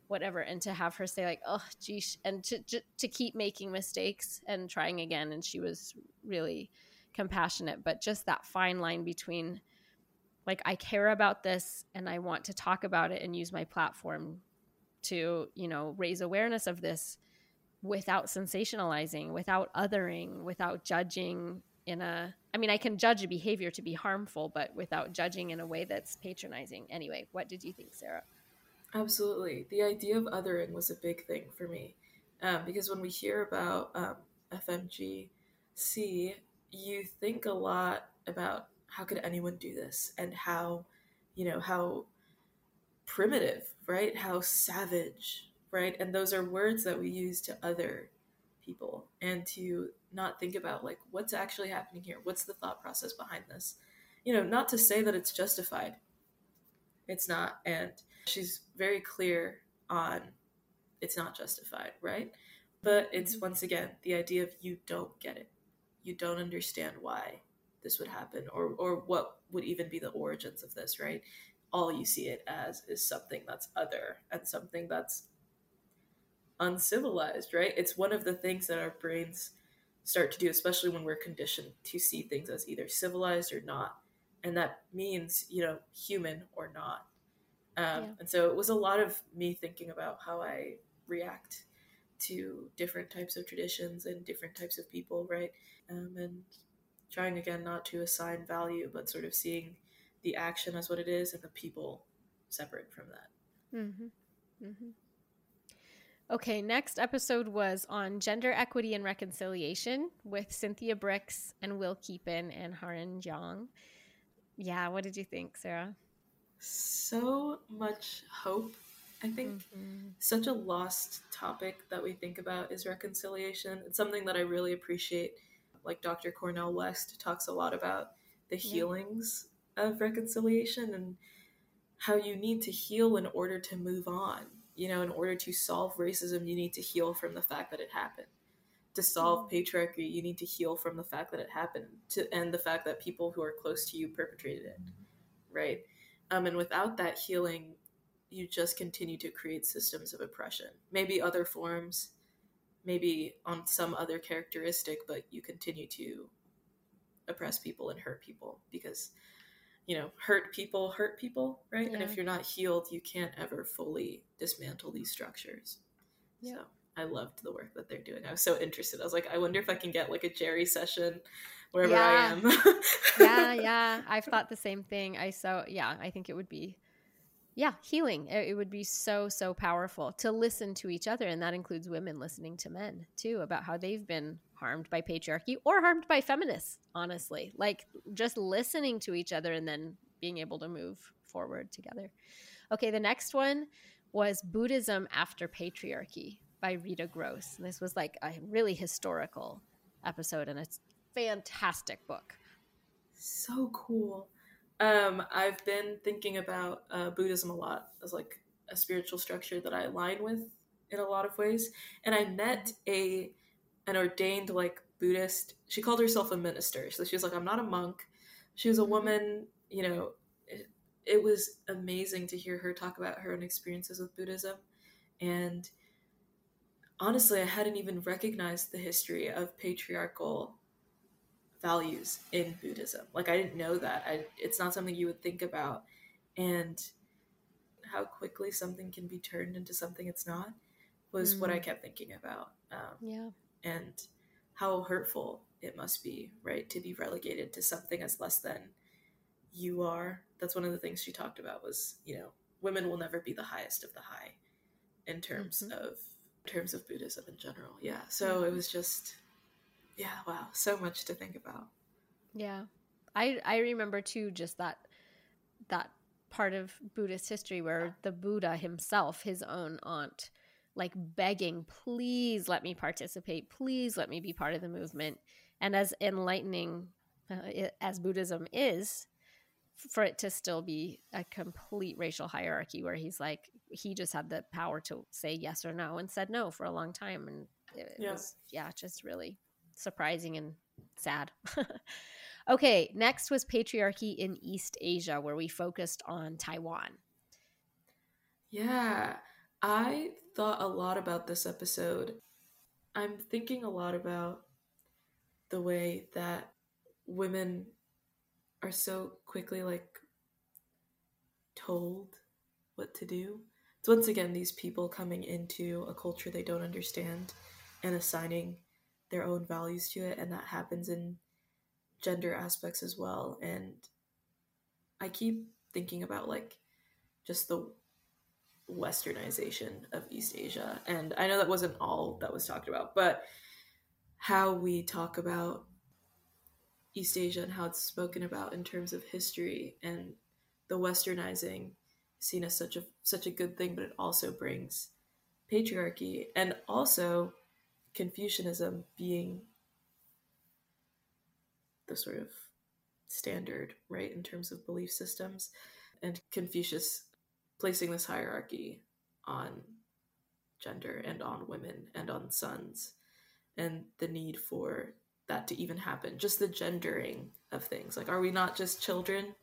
whatever. And to have her say, like, oh, geez, and to, to, to keep making mistakes and trying again. And she was really compassionate, but just that fine line between like I care about this and I want to talk about it and use my platform to, you know, raise awareness of this without sensationalizing, without othering, without judging in a I mean, I can judge a behavior to be harmful, but without judging in a way that's patronizing. Anyway, what did you think, Sarah? Absolutely. The idea of othering was a big thing for me. Um, because when we hear about um, FMGC, you think a lot about how could anyone do this and how, you know, how primitive, right? How savage, right? And those are words that we use to other people and to not think about like what's actually happening here. What's the thought process behind this? You know, not to say that it's justified. It's not. And she's very clear on it's not justified, right? But it's mm-hmm. once again the idea of you don't get it you don't understand why this would happen or or what would even be the origins of this right all you see it as is something that's other and something that's uncivilized right it's one of the things that our brains start to do especially when we're conditioned to see things as either civilized or not and that means you know human or not um, yeah. and so it was a lot of me thinking about how i react to different types of traditions and different types of people right um, and trying again not to assign value, but sort of seeing the action as what it is and the people separate from that. Mm-hmm. Mm-hmm. Okay, next episode was on gender equity and reconciliation with Cynthia Brix and Will Keepin and Haran Jong. Yeah, what did you think, Sarah? So much hope. I think mm-hmm. such a lost topic that we think about is reconciliation. It's something that I really appreciate like Dr. Cornel West talks a lot about the healings yeah. of reconciliation and how you need to heal in order to move on. You know, in order to solve racism, you need to heal from the fact that it happened. To solve mm-hmm. patriarchy, you need to heal from the fact that it happened, to end the fact that people who are close to you perpetrated it, right? Um, and without that healing, you just continue to create systems of oppression. Maybe other forms, maybe on some other characteristic, but you continue to oppress people and hurt people because you know hurt people hurt people right yeah. and if you're not healed you can't ever fully dismantle these structures yeah. so i loved the work that they're doing i was so interested i was like i wonder if i can get like a GERI session wherever yeah. i am <laughs> yeah yeah <laughs> i've thought the same thing i so yeah i think it would be yeah, healing. It, it would be so, so powerful to listen to each other. And that includes women listening to men too about how they've been harmed by patriarchy or harmed by feminists, honestly. Like just listening to each other and then being able to move forward together. Okay, the next one was Buddhism After Patriarchy by Rita Gross. And this was like a really historical episode and it's fantastic book. So cool. Um, I've been thinking about uh, Buddhism a lot as like a spiritual structure that I align with in a lot of ways. And I met a an ordained like Buddhist. She called herself a minister, so she was like, "I'm not a monk." She was a woman. You know, it, it was amazing to hear her talk about her own experiences with Buddhism, and honestly, I hadn't even recognized the history of patriarchal values in Buddhism. Like I didn't know that. I, it's not something you would think about, and how quickly something can be turned into something it's not was mm-hmm. what I mm. kept thinking about. Um, yeah, and how hurtful it must be, right, to be relegated to something as less than you are. That's one of the things she talked about was, you know, women will never be the highest of the high in terms mm-hmm. of terms of Buddhism in general. Yeah. So it was just yeah, wow, so much to think about. Yeah. I I remember too just that that part of Buddhist history where the Buddha himself, his own aunt, like begging, please let me participate, please let me be part of the movement. And as enlightening uh, as Buddhism is, for it to still be a complete racial hierarchy where he's like, he just had the power to say yes or no and said no for a long time. And it yeah. was, yeah, just really surprising and sad. <laughs> okay, next was patriarchy in East Asia, where we focused on Taiwan. Yeah, I thought a lot about this episode. I'm thinking a lot about the way that women are so quickly like told what to do. It's once again these people coming into a culture they don't understand and assigning their own values to it and that happens in gender aspects as well. And i keep thinking about like just the westernization of east asia. And i know that wasn't all that was talked about but how we talk about east asia and how it's spoken about in terms of history and the westernizing seen as such a such a good thing but it also brings patriarchy and also Confucianism being the sort of standard, right, in terms of belief systems, and Confucius placing this hierarchy on gender and on women and on sons, and the need for that to even happen. Just the gendering of things. Like, are we not just children?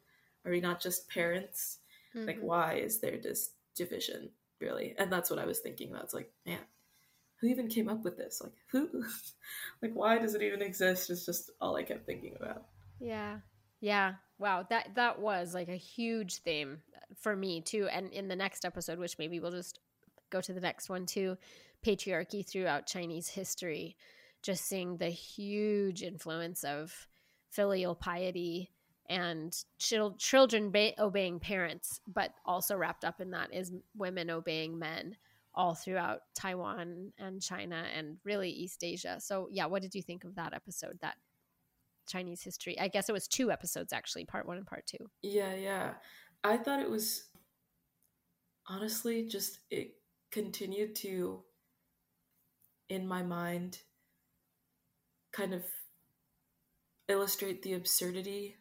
Are we not just parents? Mm-hmm. Like, why is there this division, really? And that's what I was thinking about. It's like, man, who even came up with this? Like who <laughs> like why does it even exist? Is just all I kept thinking about. Yeah. Yeah. Wow. That that was like a huge theme for me too. And in the next episode, which maybe we'll just go to the next one too, patriarchy throughout Chinese history, just seeing the huge influence of filial piety and chil- children ba- obeying parents, but also wrapped up in that is women obeying men all throughout Taiwan and China and really East Asia. So, yeah, what did you think of that episode? That Chinese history? I guess it was two episodes actually, part one and part two. Yeah, yeah. I thought it was honestly just it continued to in my mind kind of illustrate the absurdity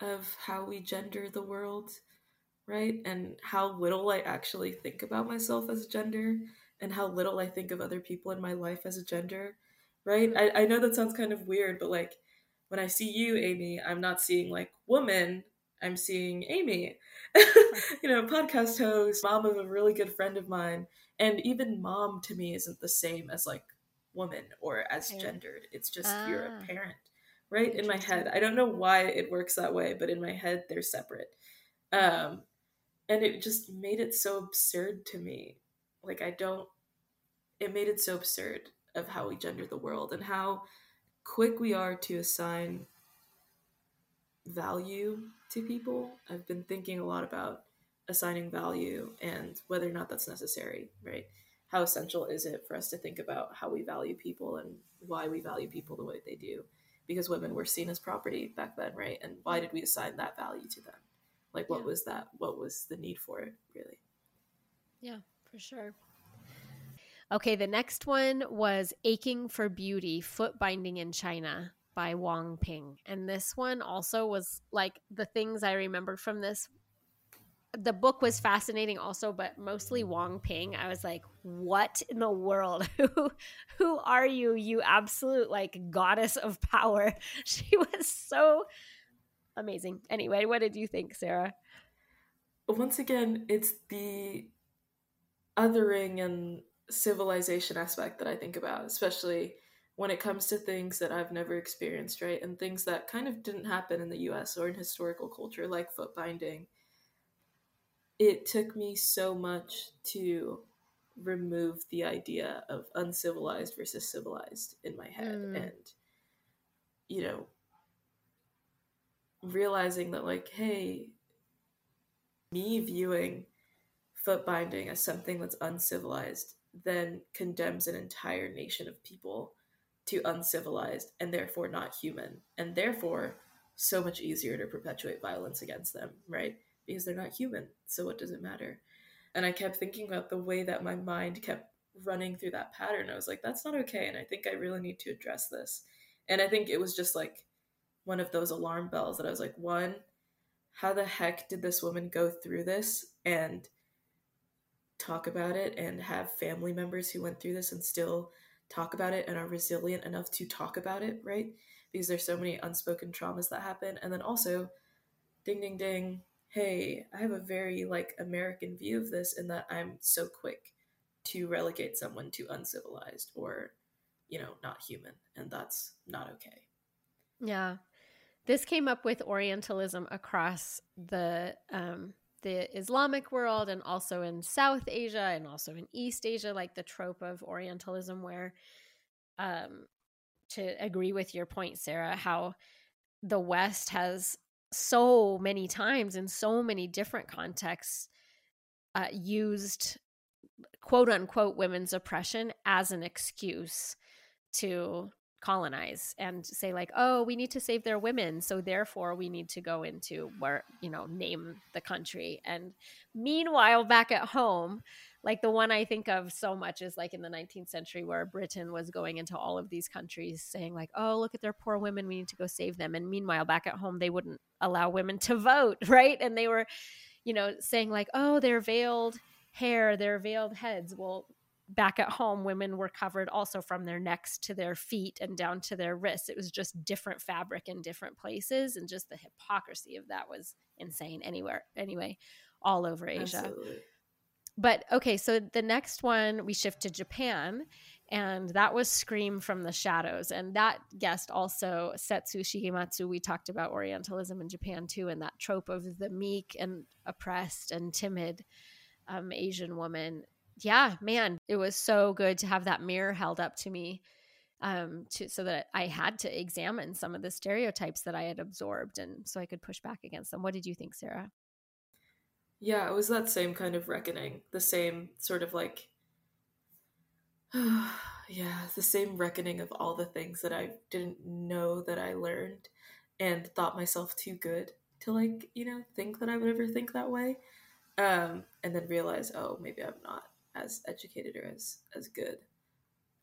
of how we gender the world right? And how little I actually think about myself as gender and how little I think of other people in my life as a gender, right? I, I know that sounds kind of weird, but like when I see you, Amy, I'm not seeing like woman, I'm seeing Amy, <laughs> you know, podcast host, mom of a really good friend of mine. And even mom to me isn't the same as like woman or as gendered. It's just ah. you're a ah. parent, right? In my head. I don't know why it works that way, but in my head, they're separate. Um, and it just made it so absurd to me like i don't it made it so absurd of how we gender the world and how quick we are to assign value to people i've been thinking a lot about assigning value and whether or not that's necessary, right? How essential is it for us to think about how we value people and why we value people the way they do? Because women were seen as property back then, right? And why did we assign that value to them? Like, what yeah. was that? What was the need for it, really? Yeah, for sure. Okay, the next one was Aching for Beauty Foot Binding in China by Wang Ping. And this one also was like the things I remembered from this. The book was fascinating also, but mostly Wang Ping. I was like, what in the world? <laughs> who who are you, you absolute like goddess of power? <laughs> She was so amazing. Anyway, what did you think, Sarah? Once again, it's the othering and civilization aspect that I think about, especially when it comes to things that I've never experienced, right? And things that kind of didn't happen in the US or in historical culture, like foot binding. It took me so much to remove the idea of uncivilized versus civilized in my head. Mm. And, you know, realizing that, like, hey, me viewing foot binding as something that's uncivilized then condemns an entire nation of people to uncivilized and therefore not human, and therefore so much easier to perpetuate violence against them, right? Because they're not human. So what does it matter? And I kept thinking about the way that my mind kept running through that pattern. I was like, that's not okay. And I think I really need to address this. And I think it was just like one of those alarm bells that I was like, one, how the heck did this woman go through this? And talk about it and have family members who went through this and still talk about it and are resilient enough to talk about it, right? Because there's so many unspoken traumas that happen. And then also, ding, ding, ding, hey, I have a very like American view of this in that I'm so quick to relegate someone to uncivilized or, you know, not human. And that's not okay. Yeah. This came up with Orientalism across the um, the Islamic world and also in South Asia and also in East Asia, like the trope of Orientalism, where, um, to agree with your point, Sarah, how the West has so many times in so many different contexts uh, used quote unquote women's oppression as an excuse to colonize and say like oh we need to save their women so therefore we need to go into where you know name the country. And meanwhile back at home like the one i think of so much is like in the 19th century where britain was going into all of these countries saying like oh look at their poor women we need to go save them and meanwhile back at home they wouldn't allow women to vote <laughs> right and they were you know saying like oh their veiled hair their veiled heads well back at home, women were covered also from their necks to their feet and down to their wrists. It was just different fabric in different places, and just the hypocrisy of that was insane. Anywhere, anyway, all over Asia. Absolutely. But okay, so the next one we shift to Japan, and that was Scream from the Shadows. And that guest also, Setsu Shigematsu, we talked about Orientalism in Japan too, and that trope of the meek and oppressed and timid um, Asian woman yeah, man, it was so good to have that mirror held up to me um to so that I had to examine some of the stereotypes that I had absorbed and so I could push back against them. What did you think, Sarah? Yeah, it was that same kind of reckoning, the same sort of like <sighs> yeah, the same reckoning of all the things that I didn't know that I learned and thought myself too good to like, you know, think that I would ever think that way. Um, and then realize, oh, maybe I'm not as educated or as as good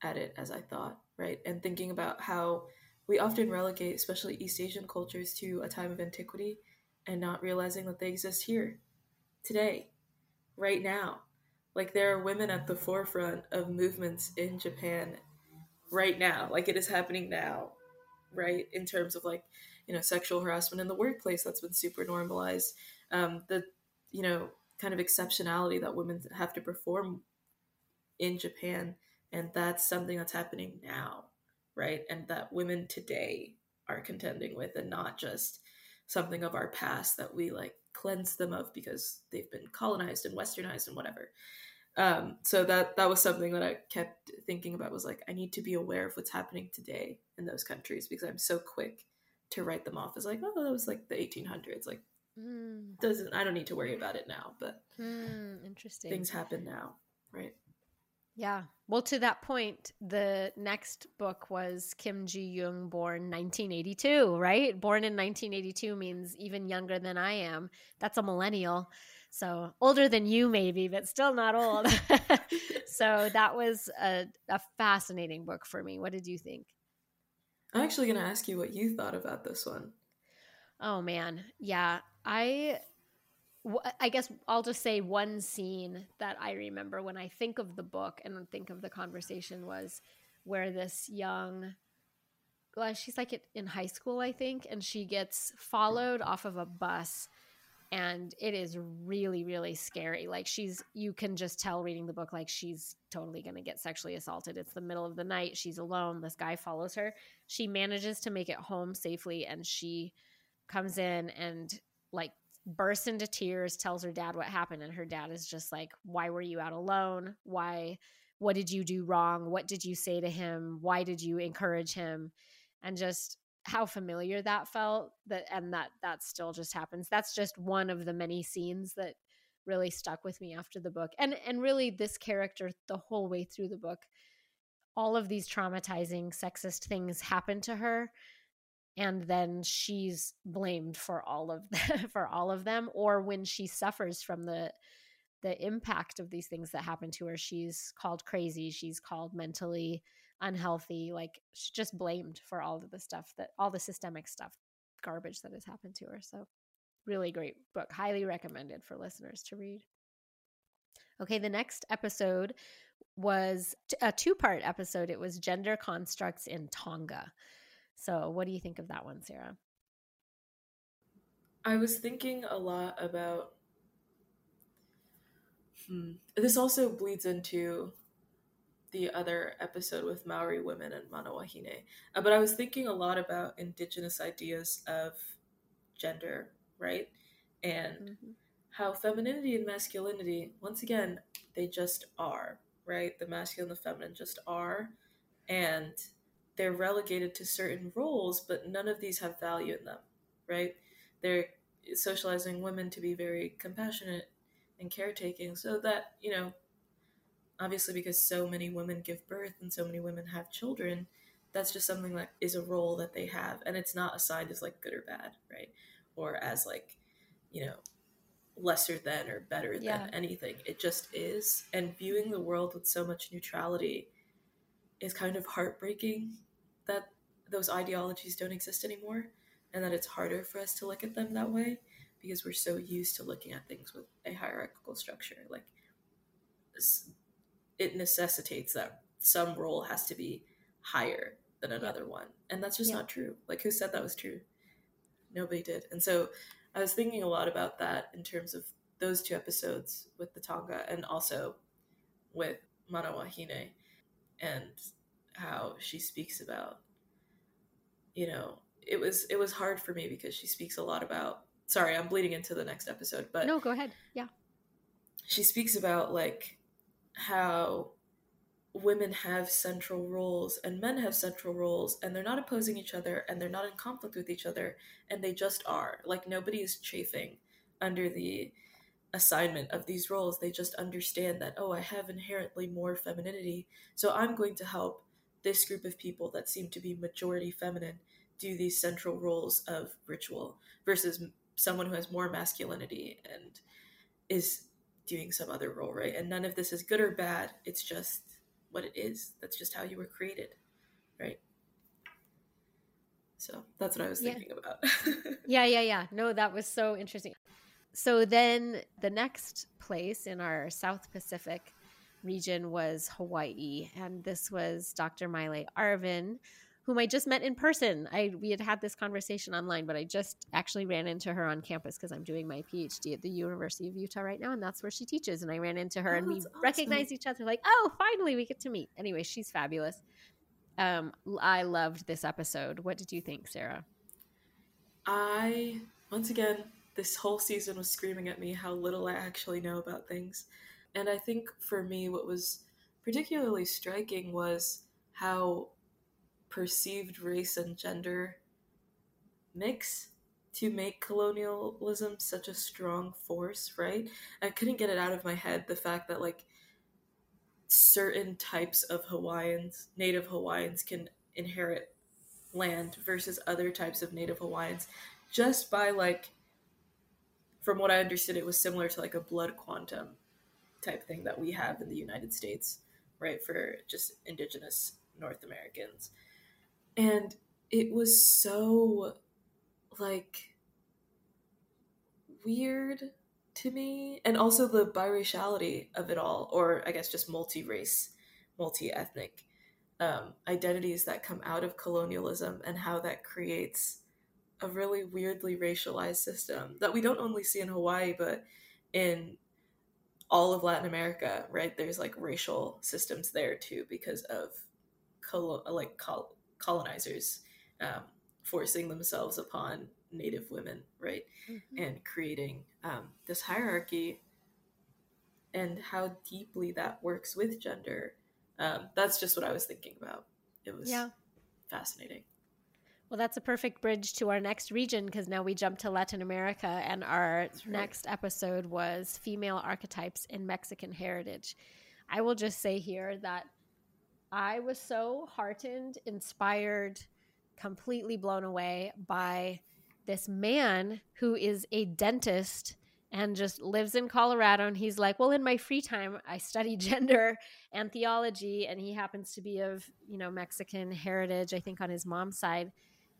at it as I thought, right? And thinking about how we often relegate, especially East Asian cultures, to a time of antiquity and not realizing that they exist here, today, right now. Like there are women at the forefront of movements in Japan right now. Like it is happening now, right? In terms of like, you know, sexual harassment in the workplace that's been super normalized. Um, the, you know, kind of exceptionality that women have to perform in Japan. And that's something that's happening now, right? And that women today are contending with, and not just something of our past that we like cleanse them of because they've been colonized and westernized and whatever. Um, so that that was something that I kept thinking about was like I need to be aware of what's happening today in those countries because I'm so quick to write them off as like oh that was like the 1800s like Mm. Doesn't I don't need to worry about it now, but mm, interesting. Things happen now, right? Yeah. Well, to that point, the next book was Kim Ji Young, born 1982, right? Born in 1982 means even younger than I am. That's a millennial. So older than you, maybe, but still not old. <laughs> so that was a, a fascinating book for me. What did you think? I'm actually going to ask you what you thought about this one. Oh, man. Yeah. I I guess I'll just say one scene that I remember when I think of the book and think of the conversation was where this young, well, she's like in high school, I think, and she gets followed off of a bus. And it is really, really scary. Like, she's, you can just tell reading the book, like, she's totally going to get sexually assaulted. It's the middle of the night. She's alone. This guy follows her. She manages to make it home safely and she comes in and, like, bursts into tears, tells her dad what happened, and her dad is just like, Why were you out alone? Why? What did you do wrong? What did you say to him? Why did you encourage him? And just how familiar that felt that and that that still just happens. That's just one of the many scenes that really stuck with me after the book. And and really this character the whole way through the book all of these traumatizing sexist things happen to her and then she's blamed for all of the, <laughs> for all of them or when she suffers from the the impact of these things that happen to her she's called crazy she's called mentally unhealthy like she's just blamed for all of the stuff that all the systemic stuff garbage that has happened to her so really great book highly recommended for listeners to read. Okay the next episode was a two part episode it was gender constructs in tonga so, what do you think of that one, Sarah? I was thinking a lot about. Hmm, this also bleeds into the other episode with Maori women and Mana Wahine. Uh, but I was thinking a lot about indigenous ideas of gender, right? And mm-hmm. how femininity and masculinity, once again, they just are, right? The masculine and the feminine just are. And they're relegated to certain roles, but none of these have value in them, right? They're socializing women to be very compassionate and caretaking so that, you know, obviously because so many women give birth and so many women have children, that's just something that is a role that they have and it's not assigned as like good or bad, right? Or as like, you know, lesser than or better yeah. than anything. It just is. And viewing the world with so much neutrality is kind of heartbreaking that those ideologies don't exist anymore and that it's harder for us to look at them that way because we're so used to looking at things with a hierarchical structure. Like it necessitates that some role has to be higher than another one. And that's just yeah. not true. Like who said that was true? Nobody did. And so i was thinking a lot about that in terms of those two episodes with the tonga and also with mana wahine and how she speaks about you know it was it was hard for me because she speaks a lot about sorry i'm bleeding into the next episode but no go ahead. Yeah. she speaks about like how women have central roles and men have central roles and they're not opposing each other and they're not in conflict with each other and they just are. Like nobody is chafing under the assignment of these roles. They just understand that oh i have inherently more femininity so i'm going to help this group of people that seem to be majority feminine do these central roles of ritual versus someone who has more masculinity and is doing some other role, right? And none of this is good or bad. It's just what it is. That's just how you were created, right? So that's what I was yeah. thinking about. <laughs> yeah, yeah, yeah. No, that was so interesting. So then the next place in our South Pacific region was Hawaii. And this was Dr. Maile Arvin, whom I just met in person. I we had had this conversation online, but I just actually ran into her on campus because I'm doing my PhD at the University of Utah right now, and that's where she teaches. And I ran into her, oh, and we awesome. recognized each other, like, oh, finally we get to meet. Anyway, she's fabulous. Um, I loved this episode. What did you think, Sarah? I once again, this whole season was screaming at me how little I actually know about things. And I think for me, what was particularly striking was how perceived race and gender mix to make colonialism such a strong force, right? I couldn't get it out of my head the fact that like certain types of Hawaiians, native Hawaiians can inherit land versus other types of native Hawaiians just by like from what I understood it was similar to like a blood quantum type thing that we have in the United States, right, for just indigenous North Americans. And it was so like weird to me and also the biraciality of it all or i guess just multi-race multi-ethnic um, identities that come out of colonialism and how that creates a really weirdly racialized system that we don't only see in hawaii but in all of latin america right? There's like racial systems there too because of colo- like col- colonizers um, forcing themselves upon native women right? Mm-hmm. and creating um, this hierarchy. And how deeply that works with gender um, that's just what i was thinking about. It was yeah. fascinating well, that's a perfect bridge to our next region because now we jump to Latin America, and our right. next episode was female archetypes in Mexican heritage. I will just say here that I was so heartened, inspired, completely blown away by this man who is a dentist and just lives in Colorado. And he's like, Well, in my free time, I study <laughs> gender and theology. And he happens to be of, you know, Mexican heritage, I think on his mom's side.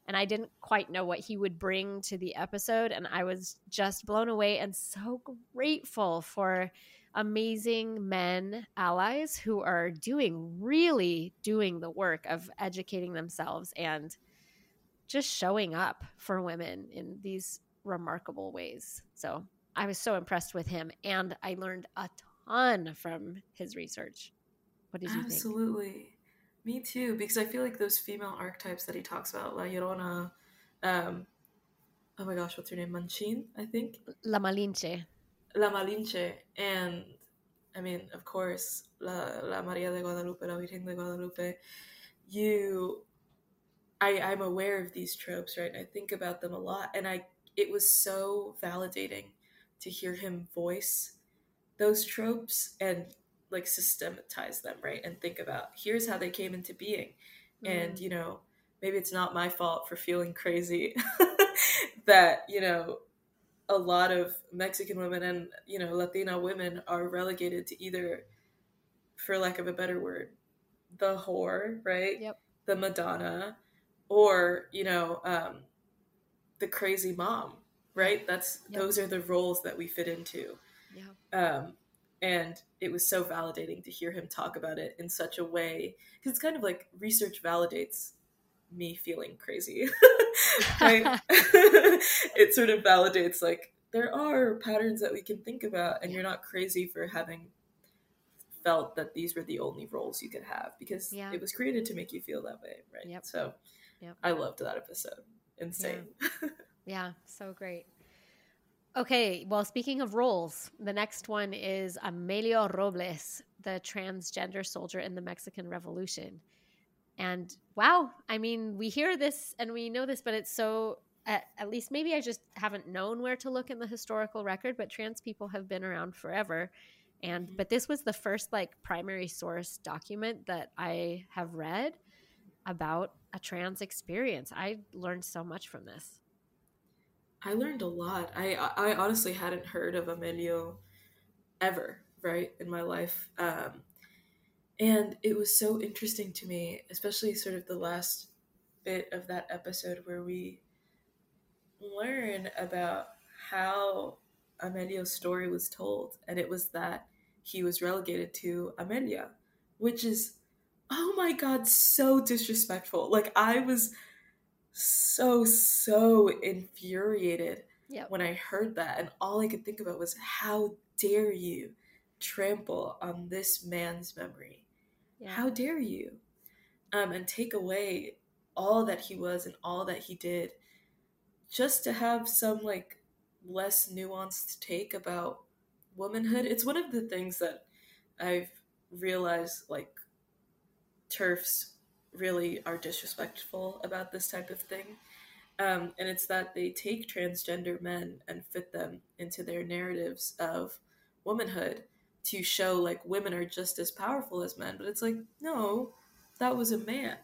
And I didn't quite know what he would bring to the episode. And I was just blown away and so grateful for amazing men allies who are doing really doing the work of educating themselves and just showing up for women in these remarkable ways. So I was so impressed with him and I learned a ton from his research. What did you Absolutely. think? Absolutely. Me too, because I feel like those female archetypes that he talks about, La Llorona, um, oh my gosh, what's her name? Manchin, I think? La Malinche. La Malinche, and I mean, of course, La, La Maria de Guadalupe, La Virgen de Guadalupe. You I, I'm aware of these tropes, right? I think about them a lot, and I it was so validating to hear him voice those tropes and like systematize them, right? And think about here's how they came into being, mm. and you know maybe it's not my fault for feeling crazy <laughs> that you know a lot of Mexican women and you know Latina women are relegated to either, for lack of a better word, the whore, right? Yep. The Madonna, or you know um, the crazy mom right that's yep. those are the roles that we fit into yeah. um, and it was so validating to hear him talk about it in such a way because it's kind of like research validates me feeling crazy <laughs> <laughs> it sort of validates like there are patterns that we can think about and you're not crazy for having felt that these were the only roles you could have because yeah. it was created to make you feel that way right yep. so Yep. I loved that episode. Insane. Yeah. <laughs> yeah, so great. Okay, well, speaking of roles, the next one is Amelio Robles, the transgender soldier in the Mexican Revolution. And wow, I mean, we hear this and we know this, but it's so, at, at, least maybe I just haven't known where to look in the historical record, but trans people have been around forever. And, mm-hmm. but this was the first like primary source document that I have read about a trans experience. I learned so much from this. I learned a lot. I I honestly hadn't heard of Amelio ever, right, in my life. Um, and it was so interesting to me, especially sort of the last bit of that episode where we learn about how Amelio's story was told. And it was that he was relegated to Amelia, which is oh my god, so disrespectful. Like I was so so infuriated yep. when I heard that, and all I could think about was how dare you trample on this man's memory? Yeah. How dare you? Um, and take away all that he was and all that he did, just to have some like less nuanced take about womanhood. It's one of the things that I've realized like TERFs really are disrespectful about this type of thing. Um, and it's that they take transgender men and fit them into their narratives of womanhood to show like women are just as powerful as men. But it's like, no, that was a man.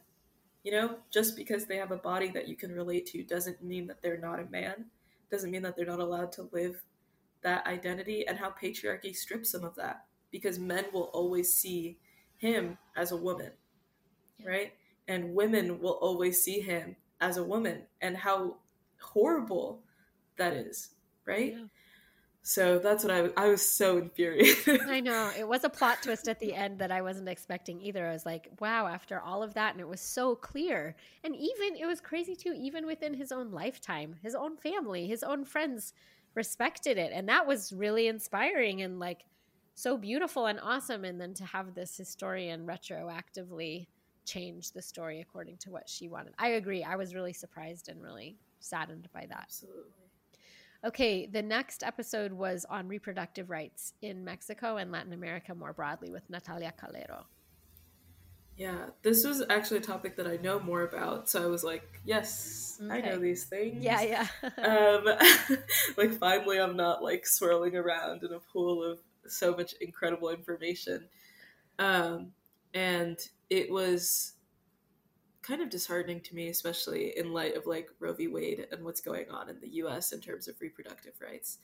You know, just because they have a body that you can relate to doesn't mean that they're not a man, doesn't mean that they're not allowed to live that identity, and how patriarchy strips them of that because men will always see him as a woman. Right? And women will always see him as a woman, and how horrible that is, right? Yeah. So that's what I was. I was so infuriated. <laughs> I know it was a plot twist at the end that I wasn't expecting either. I was like, "Wow!" After all of that, and it was so clear, and even it was crazy too. Even within his own lifetime, his own family, his own friends respected it, and that was really inspiring and like so beautiful and awesome. And then to have this historian retroactively change the story according to what she wanted, I agree. I was really surprised and really saddened by that. Absolutely. Okay, the next episode was on reproductive rights in Mexico and Latin America more broadly with Natalia Calero. Yeah, this was actually a topic that I know more about, so I was like, yes, okay. I know these things. Yeah, yeah. <laughs> um, <laughs> like finally, I'm not like swirling around in a pool of so much incredible information. Um, and it was kind of disheartening to me, especially in light of like Roe v. Wade and what's going on in the U.S. in terms of reproductive rights,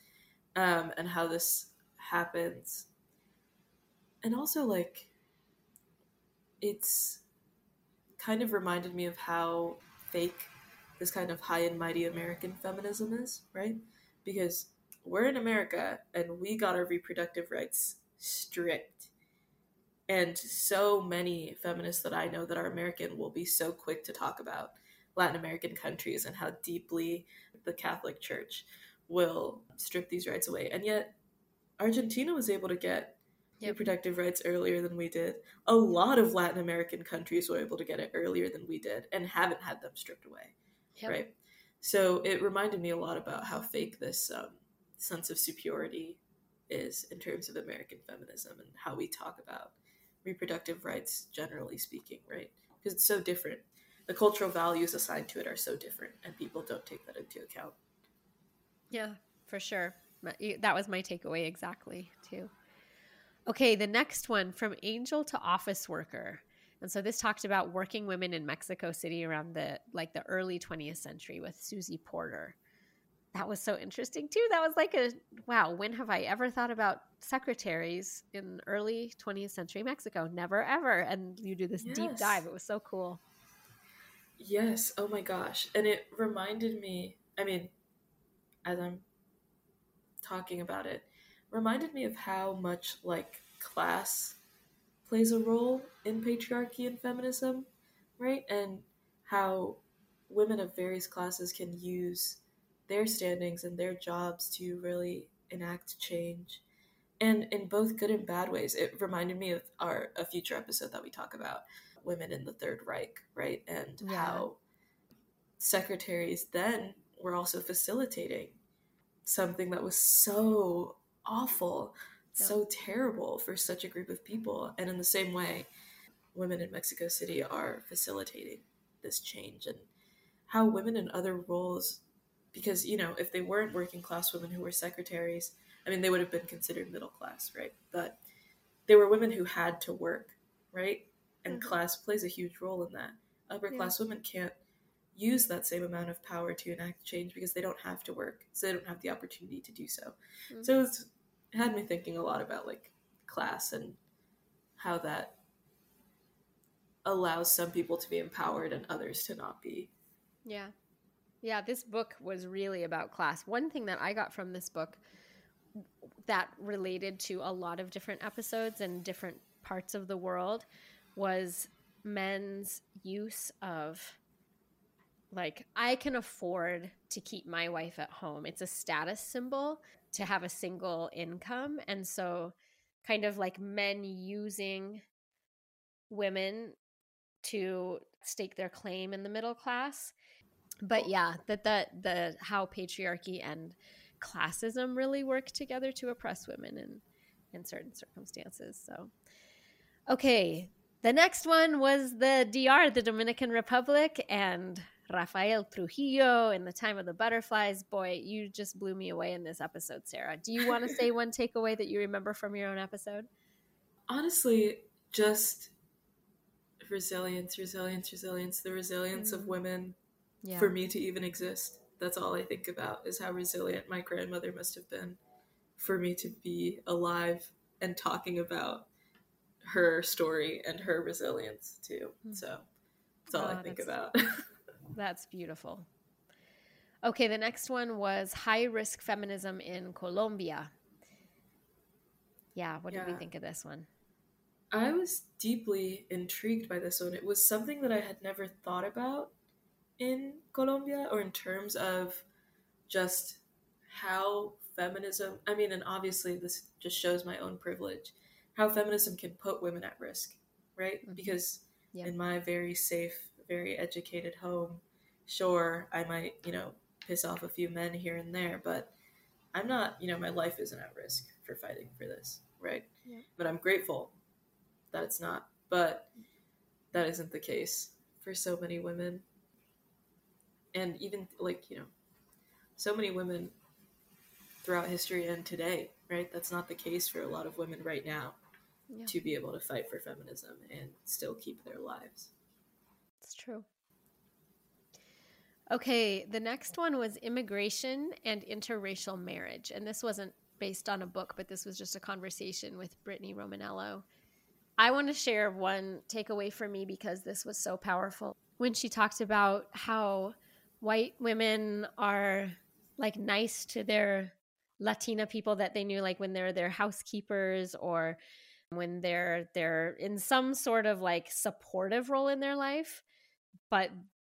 um, and how this happens, and also like it's kind of reminded me of how fake this kind of high and mighty American feminism is, right? Because we're in America and we got our reproductive rights stripped and so many feminists that I know that are American will be so quick to talk about Latin American countries and how deeply the Catholic Church will strip these rights away. And yet, Argentina was able to get yep. reproductive rights earlier than we did. A lot of Latin American countries were able to get it earlier than we did and haven't had them stripped away. Yep. Right. So it reminded me a lot about how fake this um, sense of superiority is in terms of American feminism and how we talk about reproductive rights, generally speaking, right? Because it's so different. The cultural values assigned to it are so different, and people don't take that into account. Yeah, for sure. That was my takeaway exactly, too. Okay, the next one from angel to office worker. And so this talked about working women in Mexico City around the like the early 20th century with Susie Porter that was so interesting too. That was like a wow, when have I ever thought about secretaries in early 20th century Mexico? Never ever. And you do this yes. deep dive. It was so cool. Yes. Oh my gosh. And it reminded me, I mean, as I'm talking about it, reminded me of how much like class plays a role in patriarchy and feminism, right? And how women of various classes can use their standings and their jobs to really enact change. And in both good and bad ways. It reminded me of our a future episode that we talk about women in the third reich right? And yeah. how secretaries then were also facilitating something that was so awful yeah. so terrible for such a group of people. And in the same way women in mexico city are facilitating this change. And how women in other roles because you know if they weren't working class women who were secretaries i mean they would have been considered middle class right but they were women who had to work right and mm-hmm. class plays a huge role in that upper class yeah. women can't use that same amount of power to enact change because they don't have to work so they don't have the opportunity to do so mm-hmm. so it had me thinking a lot about like class and how that allows some people to be empowered and others to not be yeah yeah, this book was really about class. One thing that I got from this book that related to a lot of different episodes and different parts of the world was men's use of like I can afford to keep my wife at home. It's a status symbol to have a single income and so kind of like men using women to stake their claim in the middle class but yeah that that the how patriarchy and classism really work together to oppress women in in certain circumstances so okay the next one was the dr the dominican republic and Rafael Trujillo in the time of the butterflies. Boy, you just blew me away in this episode, Sarah. Do you want to say one takeaway that you remember from your own episode? Honestly, just resilience, resilience, resilience, the resilience mm. of women yeah. for me to even exist. That's all I think about is how resilient my grandmother must have been for me to be alive and talking about her story and her resilience too. Mm. So that's all oh, I think about. <laughs> that's beautiful. Okay, the next one was high risk feminism in Colombia. Yeah, what yeah. did we think of this one? I was deeply intrigued by this one. It was something that I had never thought about in Colombia or in terms of just how feminism, I mean, and obviously this just shows my own privilege, how feminism can put women at risk, right? Mm-hmm. Because yeah. in my very safe, very educated home, sure, I might, you know, piss off a few men here and there, but I'm not, you know, my life isn't at risk for fighting for this, right? Yeah. But I'm grateful that it's not. But that isn't the case for so many women. And even like, you know, so many women throughout history and today, right? That's not the case for a lot of women right now yeah. to be able to fight for feminism and still keep their lives. It's true. Okay, the next one was immigration and interracial marriage. And this wasn't based on a book, but this was just a conversation with Brittany Romanello I want to share one takeaway for me because this was so powerful when she talked about how white women are like nice to their Latina people that they knew, like when they're their housekeepers or when they're they're in some sort of like supportive role in their life, but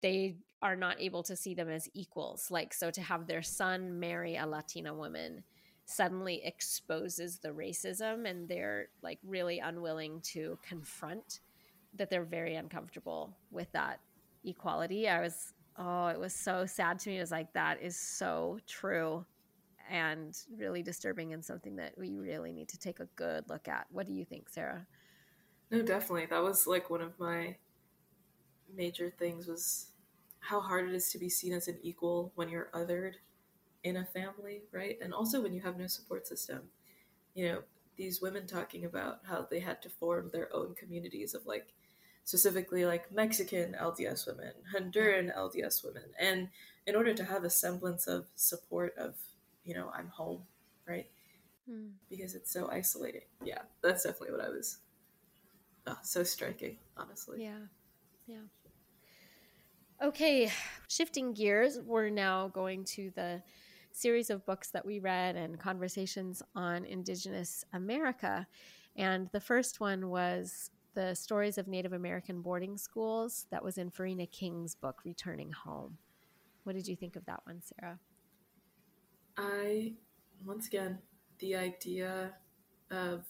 they are not able to see them as equals. Like so to have their son marry a Latina woman suddenly exposes the racism and they're like really unwilling to confront that they're very uncomfortable with that equality. I was oh, it was so sad to me. It was like that is so true and really disturbing and something that we really need to take a good look at. What do you think, Sarah? No, definitely. That was like one of my major things was how hard it is to be seen as an equal when you're othered in a family, right? And also when you have no support system. You know, these women talking about how they had to form their own communities of like specifically like Mexican LDS women, Honduran LDS women, and in order to have a semblance of support of, you know, I'm home, right? Hmm. Because it's so isolating. Yeah, that's definitely what I was. Oh, so striking, honestly. Yeah, yeah. Okay, shifting gears, we're now going to the series of books that we read and conversations on Indigenous America. And the first one was the stories of Native American boarding schools that was in Farina King's book, Returning Home. What did you think of that one, Sarah? I, once again, the idea of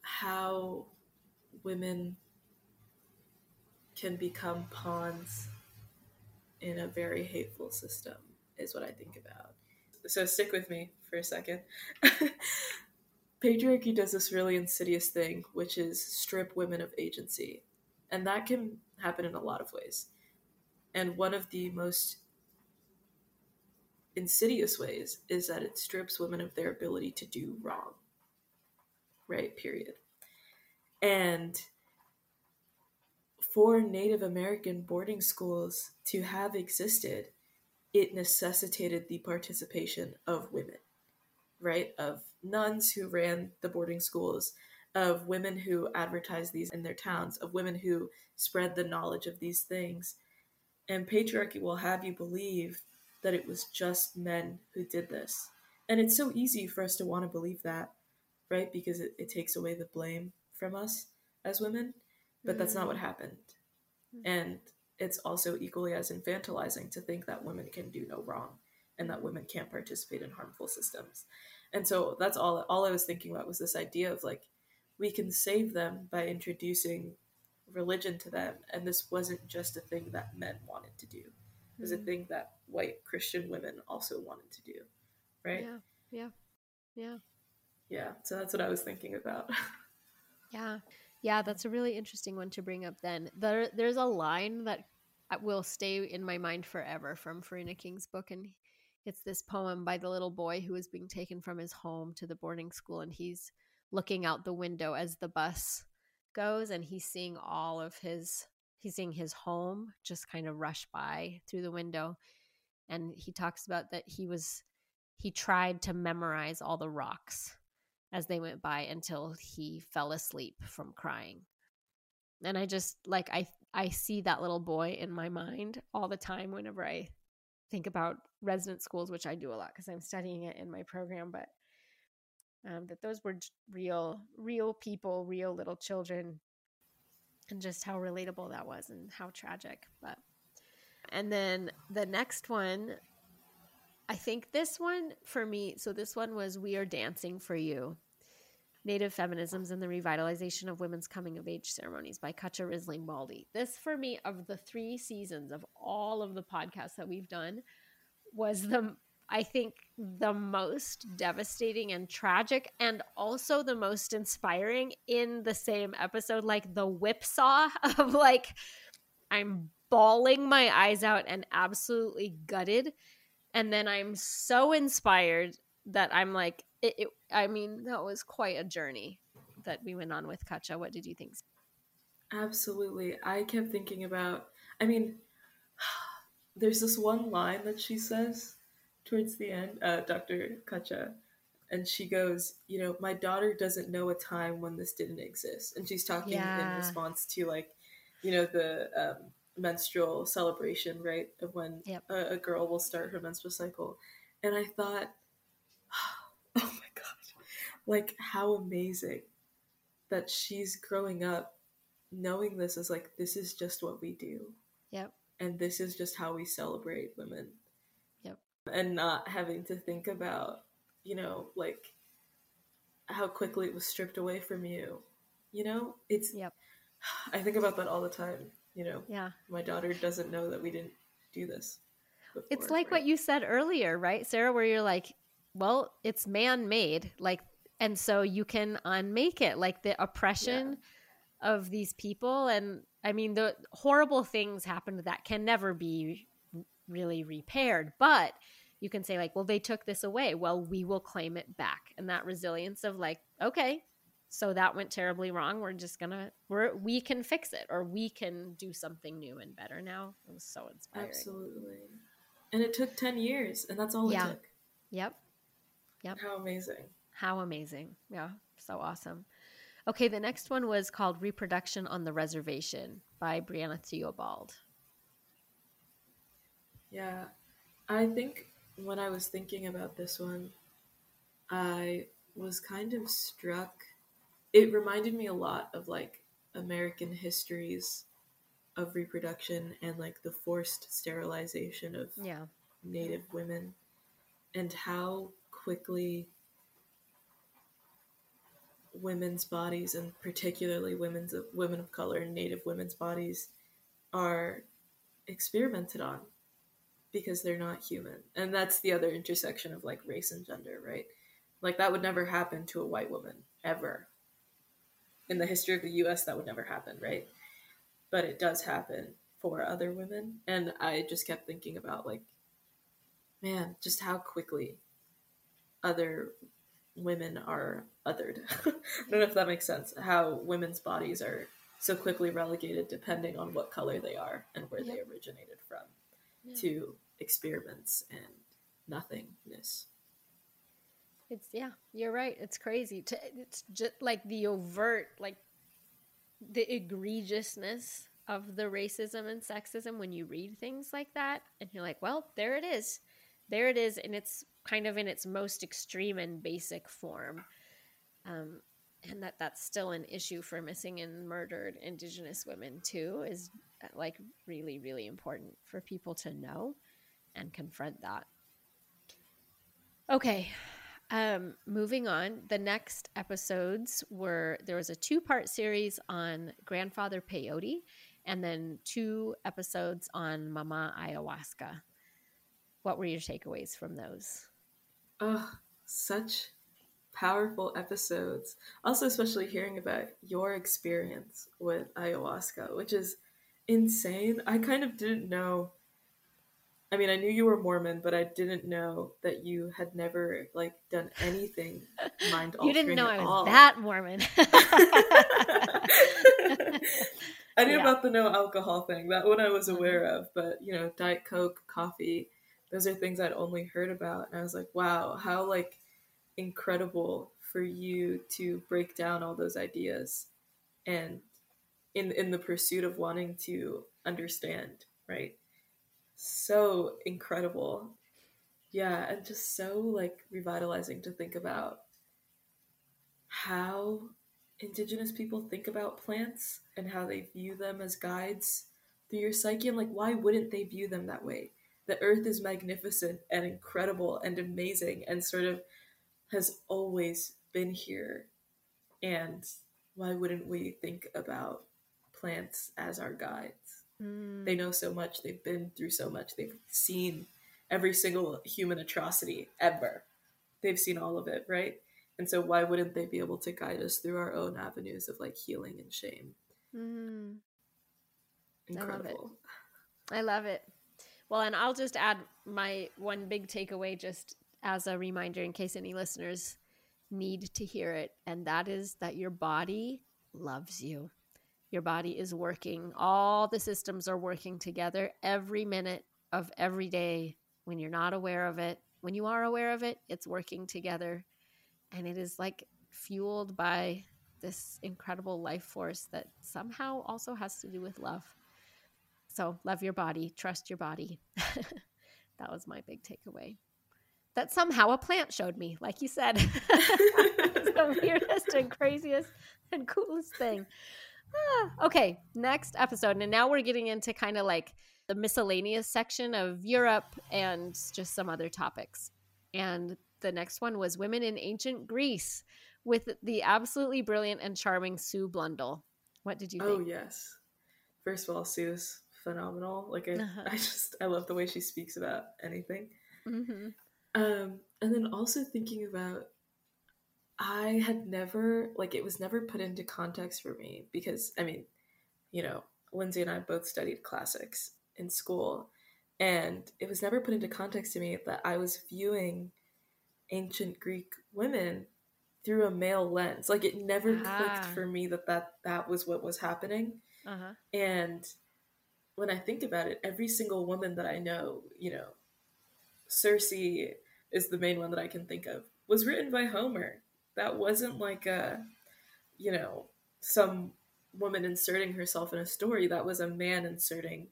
how women can become pawns in a very hateful system is what I think about. So stick with me for a second. <laughs> Patriarchy does this really insidious thing, which is strip women of agency. And that can happen in a lot of ways. And one of the most insidious ways is that it strips women of their ability to do wrong. Right? Period. And for Native American boarding schools to have existed, it necessitated the participation of women, right? Of nuns who ran the boarding schools, of women who advertised these in their towns, of women who spread the knowledge of these things. And patriarchy will have you believe that it was just men who did this. And it's so easy for us to want to believe that, right? Because it, it takes away the blame from us as women but that's not what mm. happened. Mm. And it's also equally as infantilizing to think that women can do no wrong and that women can't participate in harmful systems. And so that's all all I was thinking about was this idea of like we can save them by introducing religion to them and this wasn't just a thing that men wanted to do. It was mm-hmm. a thing that white Christian women also wanted to do. Right? Yeah. Yeah. Yeah. Yeah. So that's what I was thinking about. <laughs> yeah. Yeah, that's a really interesting one to bring up then. There there's a line that uh, will stay in my mind forever from Farina King's book and it's this poem by the little boy who is being taken from his home to the boarding school and he's looking out the window as the bus goes and he's seeing all of his he's seeing his home just kind of rush by through the window. And he talks about that he was he tried to memorize all the rocks as they went by until he fell asleep from crying. And i just like i i see that little boy in my mind all the time whenever i think about resident schools which i do a lot because i'm studying it in my program but um, that those were real real people real little children and just how relatable that was and how tragic but and then the next one i think this one for me so this one was we are dancing for you native feminisms and the revitalization of women's coming of age ceremonies by Cutcha Risling Baldy. This for me of the three seasons of all of the podcasts that we've done was the I think the most devastating and tragic, and also the most inspiring in the same episode. Like the whipsaw <laughs> of like, I'm bawling my eyes out and absolutely gutted. And then I'm so inspired that I'm like, it, it, I mean, that was quite a journey that we went on with Cutcha. What did you think? Absolutely. I kept thinking about, I mean, <sighs> there's this one line that she says towards the end, uh, Dr. Cutcha, and she goes, you know, my daughter doesn't know a time when this didn't exist, and she's talking yeah. in response to like, you know, the um, menstrual celebration, right, of when yep. a, a girl will start her menstrual cycle, and I thought, like how amazing that she's growing up knowing this is like this is just what we do. Yep. And this is just how we celebrate women Yep. and not having to think about, you know, like how quickly it was stripped away from you. You know, it's. Yep. I think about that all the time. You know, yeah. My daughter doesn't know that we didn't do this. Before, it's like right? what you said earlier, right, Sarah? Where you're like, well, it's man made, like, and so you can unmake it, like the oppression yeah. of these people, and I mean, the horrible things happened that can never be really repaired. But you can say, like, well, they took this away. Well, we will claim it back. And that resilience of, like, okay, so that went terribly wrong. We're just gonna we're we can fix it or we can do something new and better now. It was so inspiring. Absolutely. And it took 10 years and that's all yeah. it took. Yep. Yep. How amazing. How amazing. Yeah. So awesome. Okay, the next one was called Reproduction on the Reservation by Brianna Theobald. Yeah, I think when I was thinking about this one, I was kind of struck. It reminded me a lot of like American histories of reproduction and like the forced sterilization of yeah. Native women and how quickly women's bodies and particularly women's women of color and native women's bodies are experimented on because they're not human. And that's the other intersection of like race and gender, right? Like that would never happen to a white woman ever. In the history of the US that would never happen, right? But it does happen for other women and I just kept thinking about like man, just how quickly other women are othered. <laughs> I don't know if that makes sense. How women's bodies are so quickly relegated depending on what color they are and where they originated from yeah. to experiments and nothingness. It's yeah, you're right. It's crazy. To it's just like the overt, like the egregiousness of the racism and sexism when you read things like that, and you're like, well, there it is, there it is, and it's kind of in its most extreme and basic form. Um, and that that's still an issue for missing and murdered indigenous women too is like really really important for people to know and confront that. Okay um moving on. The next episodes were there was a two part series on grandfather peyote and then two episodes on mama ayahuasca. What were your takeaways from those oh such powerful episodes. Also, especially hearing about your experience with ayahuasca, which is insane. I kind of didn't know. I mean, I knew you were Mormon, but I didn't know that you had never like done anything mind <laughs> altering. You didn't know I was all. that Mormon. <laughs> I knew Yeah. about the no alcohol thing. That one I was uh-huh. aware of, but you know, Diet Coke, coffee, those are things I'd only heard about. And I was like, wow, how like incredible for you to break down all those ideas and in in the pursuit of wanting to understand, right? So incredible. Yeah, and just so like revitalizing to think about how indigenous people think about plants and how they view them as guides through your psyche and like why wouldn't they view them that way the earth is magnificent and incredible and amazing and sort of has always been here and why wouldn't we think about plants as our guides Mm. they know so much they've been through so much they've seen every single human atrocity ever they've seen all of it right and so why wouldn't they be able to guide us through our own avenues of like healing and shame Mm. I love it. incredible I love it. Well, and I'll just add my one big takeaway just as a reminder in case any listeners need to hear it. And that is that your body loves you. Your body is working. All the systems are working together every minute of every day when you're not aware of it. When you are aware of it, it's working together. And it is like fueled by this incredible life force that somehow also has to do with love. So love your body, trust your body. <laughs> that was my big takeaway. That somehow a plant showed me, like you said. <laughs> it's the <laughs> weirdest and craziest and coolest thing. Ah, okay, next episode. And now we're getting into kind of like the miscellaneous section of Europe and just some other topics. And the next one was Women in Ancient Greece with the absolutely brilliant and charming Sue Blundell. What did you oh yes first of all sue's phenomenal like I, Uh-huh. I just i love the way she speaks about anything hmm Um, and then also thinking about, I had never, like, it was never put into context for me because, I mean, you know, Lindsay and I both studied classics in school, and it was never put into context to me that I was viewing ancient Greek women through a male lens. Like, it never Ah. clicked for me that that, that was what was happening. Uh huh. And when I think about it, every single woman that I know, you know, Circe is the main one that I can think of, was written by Homer. That wasn't like a, you know, some woman inserting herself in a story. That was a man inserting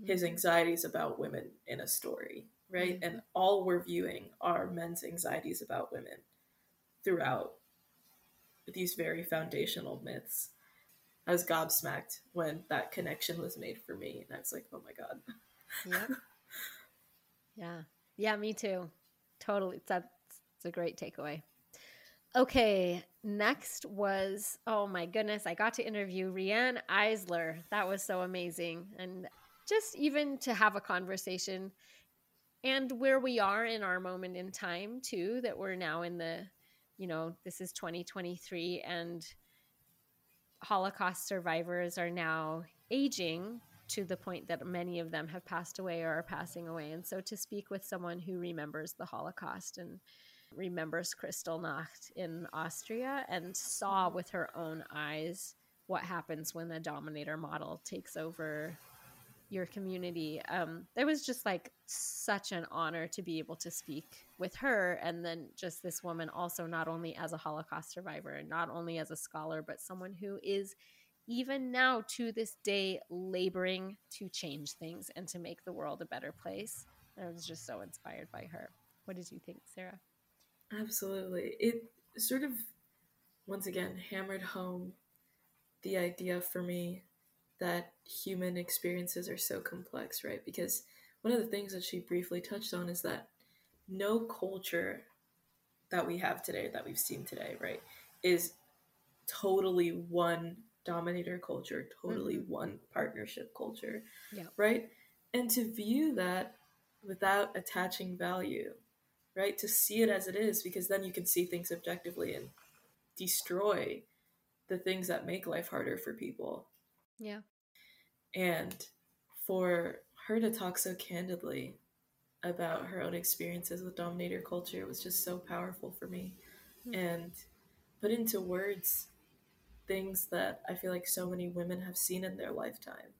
his anxieties about women in a story, right? Mhm. And all we're viewing are men's anxieties about women throughout these very foundational myths. I was gobsmacked when that connection was made for me, and I was like, "Oh my god!" Yep. yeah. Yeah, me too. Totally. That's it's a great takeaway. Okay, next was oh my goodness, I got to interview Riane Eisler. That was so amazing. And just even to have a conversation and where we are in our moment in time too, that we're now in the, you know, this is 2023 and Holocaust survivors are now aging to the point that many of them have passed away or are passing away. And so to speak with someone who remembers the Holocaust and remembers Kristallnacht in Austria and saw with her own eyes what happens when the dominator model takes over your community. Um, it was just like such an honor to be able to speak with her. And then just this woman, also not only as a Holocaust survivor and not only as a scholar, but someone who is even now to this day laboring to change things and to make the world a better place. And I was just so inspired by her. What did you think, Sarah? Absolutely. It sort of, once again, hammered home the idea for me that human experiences are so complex, right? Because one of the things that she briefly touched on is that no culture that we have today, that we've seen today, right, is totally one dominator culture, totally Mhm. one partnership culture, Yeah. right? And to view that without attaching value, right? To see it as it is, because then you can see things objectively and destroy the things that make life harder for people. Yeah. And for her to talk so candidly about her own experiences with dominator culture was just so powerful for me. Mm-hmm. And put into words things that I feel like so many women have seen in their lifetime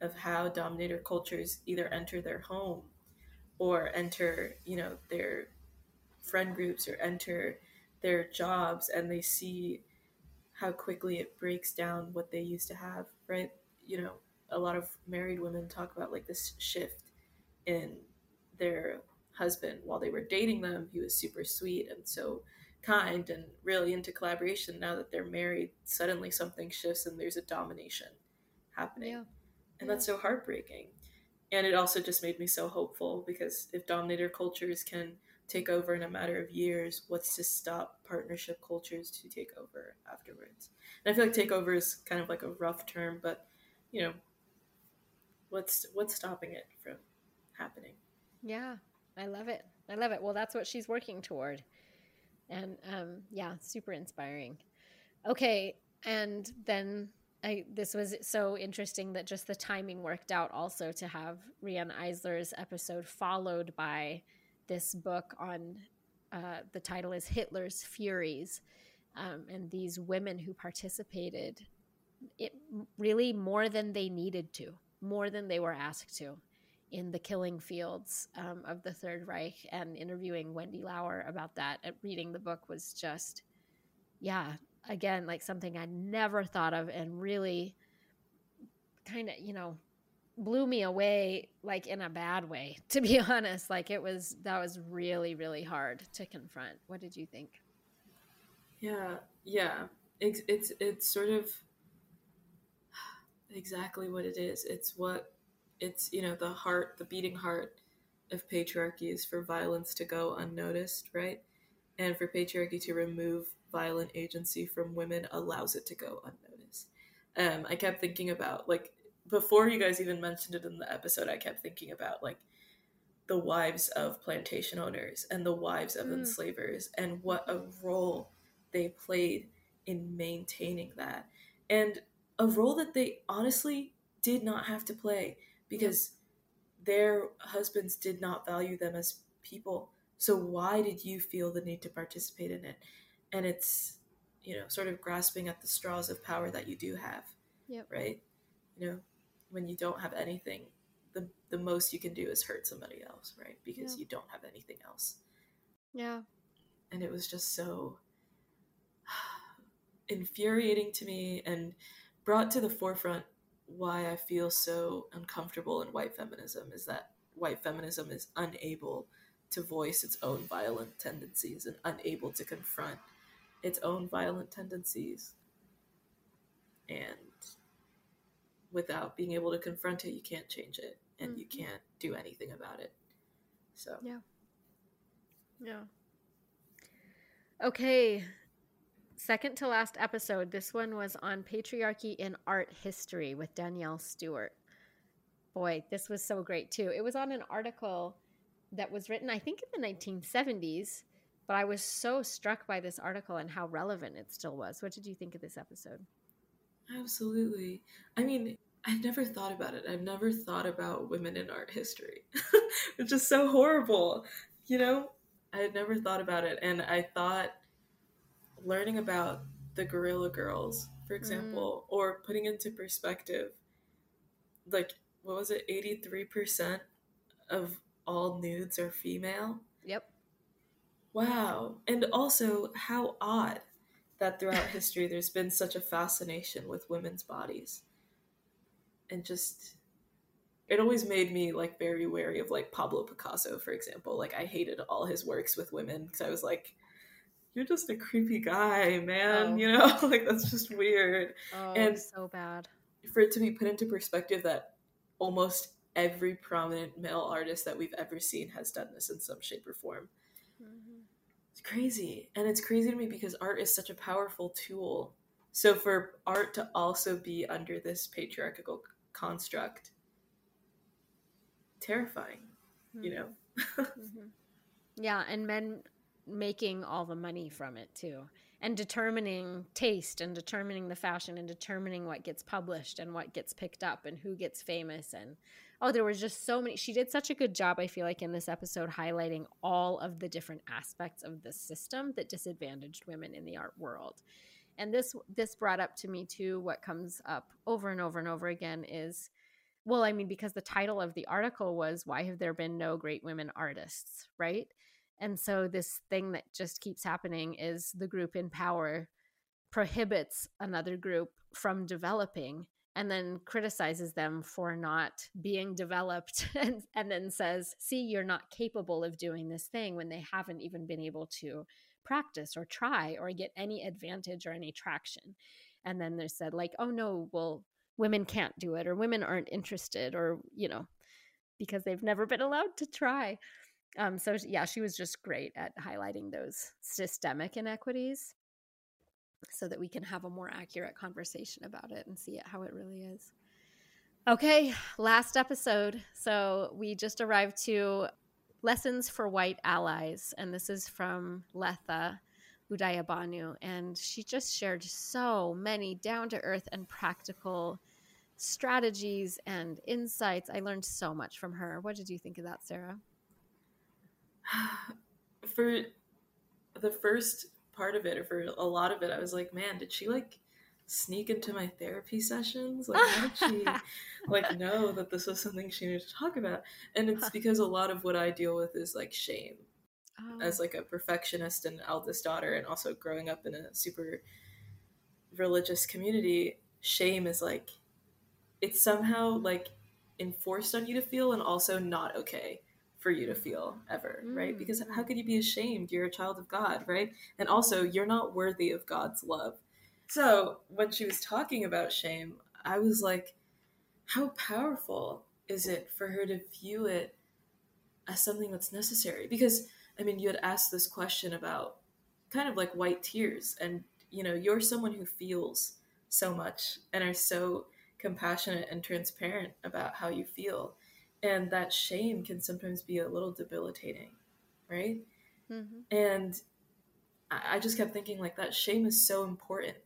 of how dominator cultures either enter their home or enter, you know, their friend groups or enter their jobs and they see how quickly it breaks down what they used to have, right? You know, a lot of married women talk about like this shift in their husband while they were dating them. He was super sweet and so kind and really into collaboration. Now that they're married, suddenly something shifts and there's a domination happening. Yeah. And yeah. that's so heartbreaking. And it also just made me so hopeful because if dominator cultures can take over in a matter of years, what's to stop partnership cultures to take over afterwards? And I feel like takeover is kind of like a rough term, but you know, what's what's stopping it from happening? Yeah, I love it. I love it. Well, that's what she's working toward. And um, yeah, super inspiring. Okay, and then I this was so interesting that just the timing worked out also to have Riane Eisler's episode followed by this book on uh, the title is Hitler's Furies, um, and these women who participated it really more than they needed to, more than they were asked to in the killing fields um, of the Third Reich. And interviewing Wendy Lower about that, reading the book was just, yeah, again, like something I never thought of and really kind of, you know, blew me away like in a bad way <laughs> to be honest. Like it was that was really really hard to confront. What did you think? Yeah yeah. It's it's, it's sort of <sighs> exactly what it is. It's what it's you know the heart the beating heart of patriarchy is for violence to go unnoticed right? And for patriarchy to remove violent agency from women allows it to go unnoticed. Um, i kept thinking about like before you guys even mentioned it in the episode, I kept thinking about like the wives of plantation owners and the wives of mm. enslavers and what a role they played in maintaining that. And a role that they honestly did not have to play because their husbands did not value them as people. So why did you feel the need to participate in it? And it's, you know, sort of grasping at the straws of power that you do have. Yep. Right? You know, when you don't have anything, the the most you can do is hurt somebody else, right? Because yeah. you don't have anything else. Yeah. And it was just so <sighs> infuriating to me and brought to the forefront why I feel so uncomfortable in white feminism is that white feminism is unable to voice its own violent tendencies and unable to confront its own violent tendencies. And without being able to confront it, you can't change it and mm-hmm. you can't do anything about it. So, yeah. Yeah. Okay. Second to last episode. This one was on patriarchy in art history with Danielle Stewart. Boy, this was so great too. It was on an article that was written, I think, in the 1970s, but I was so struck by this article and how relevant it still was. What did you think of this episode? Absolutely. I mean, I've never thought about it. I've never thought about women in art history, <laughs> which is so horrible. You know, I had never thought about it. And I thought learning about the Guerrilla Girls, for example, mm. or putting into perspective, like, what was it, 83% of all nudes are female? Yep. Wow. And also, how odd that throughout history there's been such a fascination with women's bodies. And just it always made me like very wary of like Pablo Picasso for example. Like I hated all his works with women because I was like you're just a creepy guy man oh. you know? <laughs> Like that's just weird. Oh, and so bad. for it to be put into perspective that almost every prominent male artist that we've ever seen has done this in some shape or form mm-hmm. It's crazy. And it's crazy to me because art is such a powerful tool. So for art to also be under this patriarchal construct, terrifying, mm-hmm. you know? <laughs> mm-hmm. Yeah, and men making all the money from it too. And determining taste and determining the fashion and determining what gets published and what gets picked up and who gets famous and oh there was just so many she did such a good job I feel like in this episode highlighting all of the different aspects of the system that disadvantaged women in the art world. And this this brought up to me too what comes up over and over and over again is well, I mean, because the title of the article was Why Have There Been No Great Women Artists, right? And so this thing that just keeps happening is the group in power prohibits another group from developing and then criticizes them for not being developed <laughs> and, and then says, see, you're not capable of doing this thing when they haven't even been able to practice or try or get any advantage or any traction. And then they said, like, oh no, well, women can't do it or women aren't interested or, you know, because they've never been allowed to try. Um, so yeah, she was just great at highlighting those systemic inequities so that we can have a more accurate conversation about it and see it how it really is. Okay, last episode. So we just arrived to lessons for white allies, and this is from Letha Udayabanu, and she just shared so many down to earth and practical strategies and insights. I learned so much from her. What did you think of that, Sarah? <sighs> for the first part of it or for a lot of it i was like man did she like sneak into my therapy sessions? Like how did she <laughs> like know that this was something she needed to talk about? And it's because a lot of what i deal with is like shame. Oh. as like a perfectionist and eldest daughter and also growing up in a super religious community shame is like it's somehow like enforced on you to feel and also not okay for you to feel ever, mm. right? Because how could you be ashamed? You're a child of God, right? And also, you're not worthy of God's love. So, when she was talking about shame, I was like, how powerful is it for her to view it as something that's necessary? Because, I mean, you had asked this question about kind of like white tears, and you know, you're someone who feels so much and are so compassionate and transparent about how you feel and that shame can sometimes be a little debilitating right? Mm-hmm. and I, just kept thinking like that shame is so important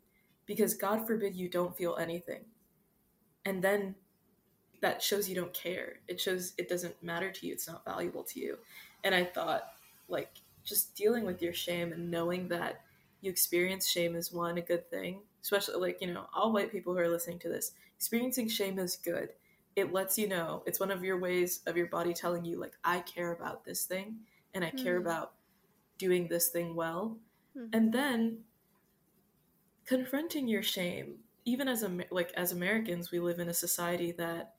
because god forbid you don't feel anything. And then that shows you don't care. It shows it doesn't matter to you. It's not valuable to you. And i thought like just dealing with your shame and knowing that you experience shame is one a good thing especially like you know all white people who are listening to this experiencing shame is good it lets you know it's one of your ways of your body telling you like i care about this thing and i mm-hmm. care about doing this thing well mm-hmm. and then confronting your shame even as a like as americans we live in a society that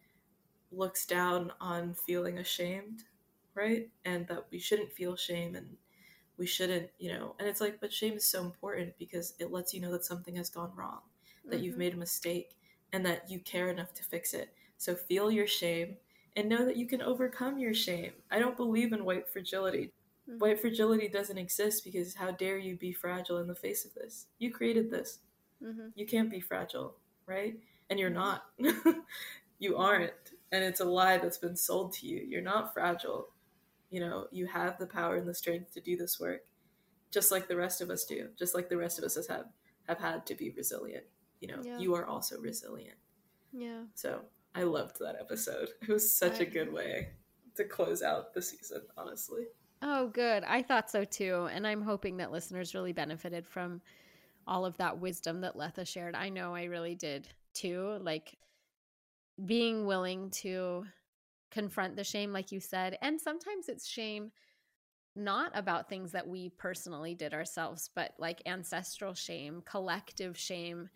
looks down on feeling ashamed right and that we shouldn't feel shame and we shouldn't you know and it's like but shame is so important because it lets you know that something has gone wrong that mm-hmm. you've made a mistake and that you care enough to fix it so feel your shame and know that you can overcome your shame. I don't believe in white fragility. Mm-hmm. White fragility doesn't exist because how dare you be fragile in the face of this? You created this. Mm-hmm. You can't be fragile, right? And you're not. <laughs> you aren't. And it's a lie that's been sold to you. You're not fragile. You know, you have the power and the strength to do this work, just like the rest of us do, just like the rest of us have have had to be resilient. You know, yeah. you are also resilient. Yeah. So I loved that episode. It was such I... a good way to close out the season, honestly. Oh, good. I thought so too. And I'm hoping that listeners really benefited from all of that wisdom that Letha shared. I know I really did too. Like being willing to confront the shame, like you said. And sometimes it's shame not about things that we personally did ourselves, but like ancestral shame, collective shame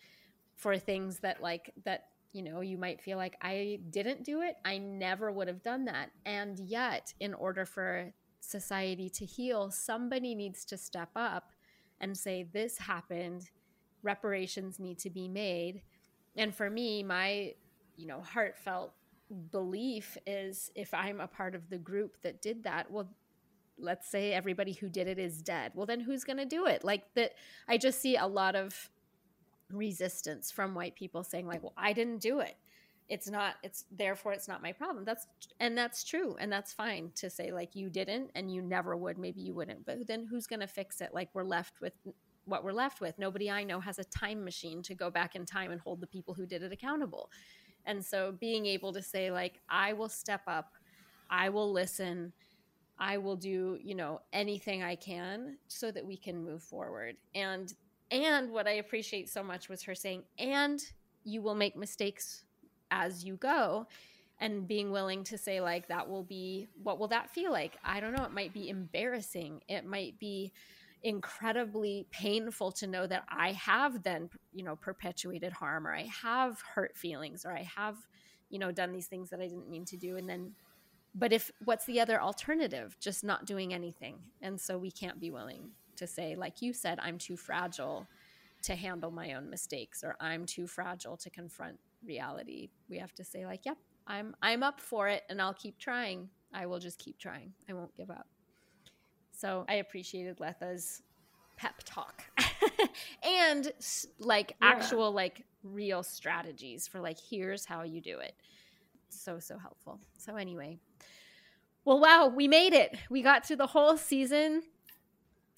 for things that like that you know, you might feel like I didn't do it. I never would have done that. And yet, in order for society to heal, somebody needs to step up and say, This happened. Reparations need to be made. And for me, my, you know, heartfelt belief is if I'm a part of the group that did that, well, let's say everybody who did it is dead. Well, then who's going to do it? Like that, I just see a lot of resistance from white people saying like well i didn't do it. It's not it's therefore it's not my problem. That's and that's true and that's fine to say like you didn't and you never would. Maybe you wouldn't. But then who's going to fix it? Like we're left with what we're left with. Nobody i know has a time machine to go back in time and hold the people who did it accountable. And so being able to say like i will step up. I will listen. I will do you know anything i can so that we can move forward. And and what i appreciate so much was her saying and you will make mistakes as you go and being willing to say like that will be what will that feel like? I don't know it might be embarrassing. It might be incredibly painful to know that i have then you know perpetuated harm or i have hurt feelings or i have you know done these things that i didn't mean to do and then but if what's the other alternative? Just not doing anything. And so we can't be willing to say like you said i'm too fragile to handle my own mistakes or i'm too fragile to confront reality. We have to say like yep i'm i'm up for it and i'll keep trying. I will just keep trying. I won't give up. So i appreciated letha's pep talk. <laughs> And like yeah. actual like real strategies for like here's how you do it. So so helpful. So anyway. Well wow we made it. We got through the whole season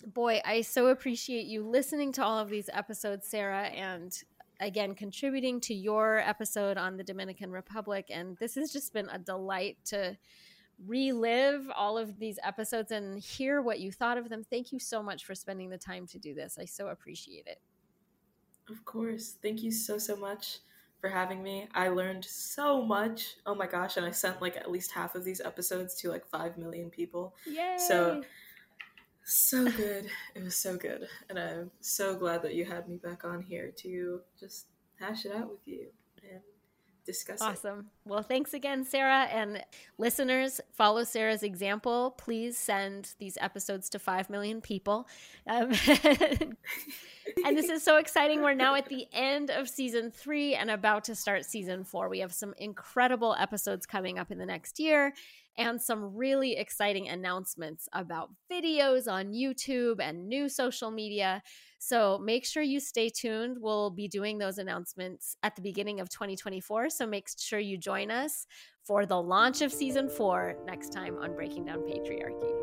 boy i so appreciate you listening to all of these episodes sarah and again contributing to your episode on the Dominican Republic. And this has just been a delight to relive all of these episodes and hear what you thought of them. Thank you so much for spending the time to do this. I so appreciate it. Of course. Thank you so, so much for having me. I learned so much. Oh my gosh. And I sent like at least half of these episodes to like 5 million people. Yay. So so good. It was so good. And I'm so glad that you had me back on here to just hash it out with you and discuss awesome. It. Well, thanks again, Sarah. And listeners, follow Sarah's example. Please send these episodes to 5 million people. Um, <laughs> and this is so exciting. We're now at the end of season three and about to start season four. We have some incredible episodes coming up in the next year and some really exciting announcements about videos on YouTube and new social media. So make sure you stay tuned. We'll be doing those announcements at the beginning of 2024. So make sure you join us for the launch of season four next time on Breaking Down Patriarchy.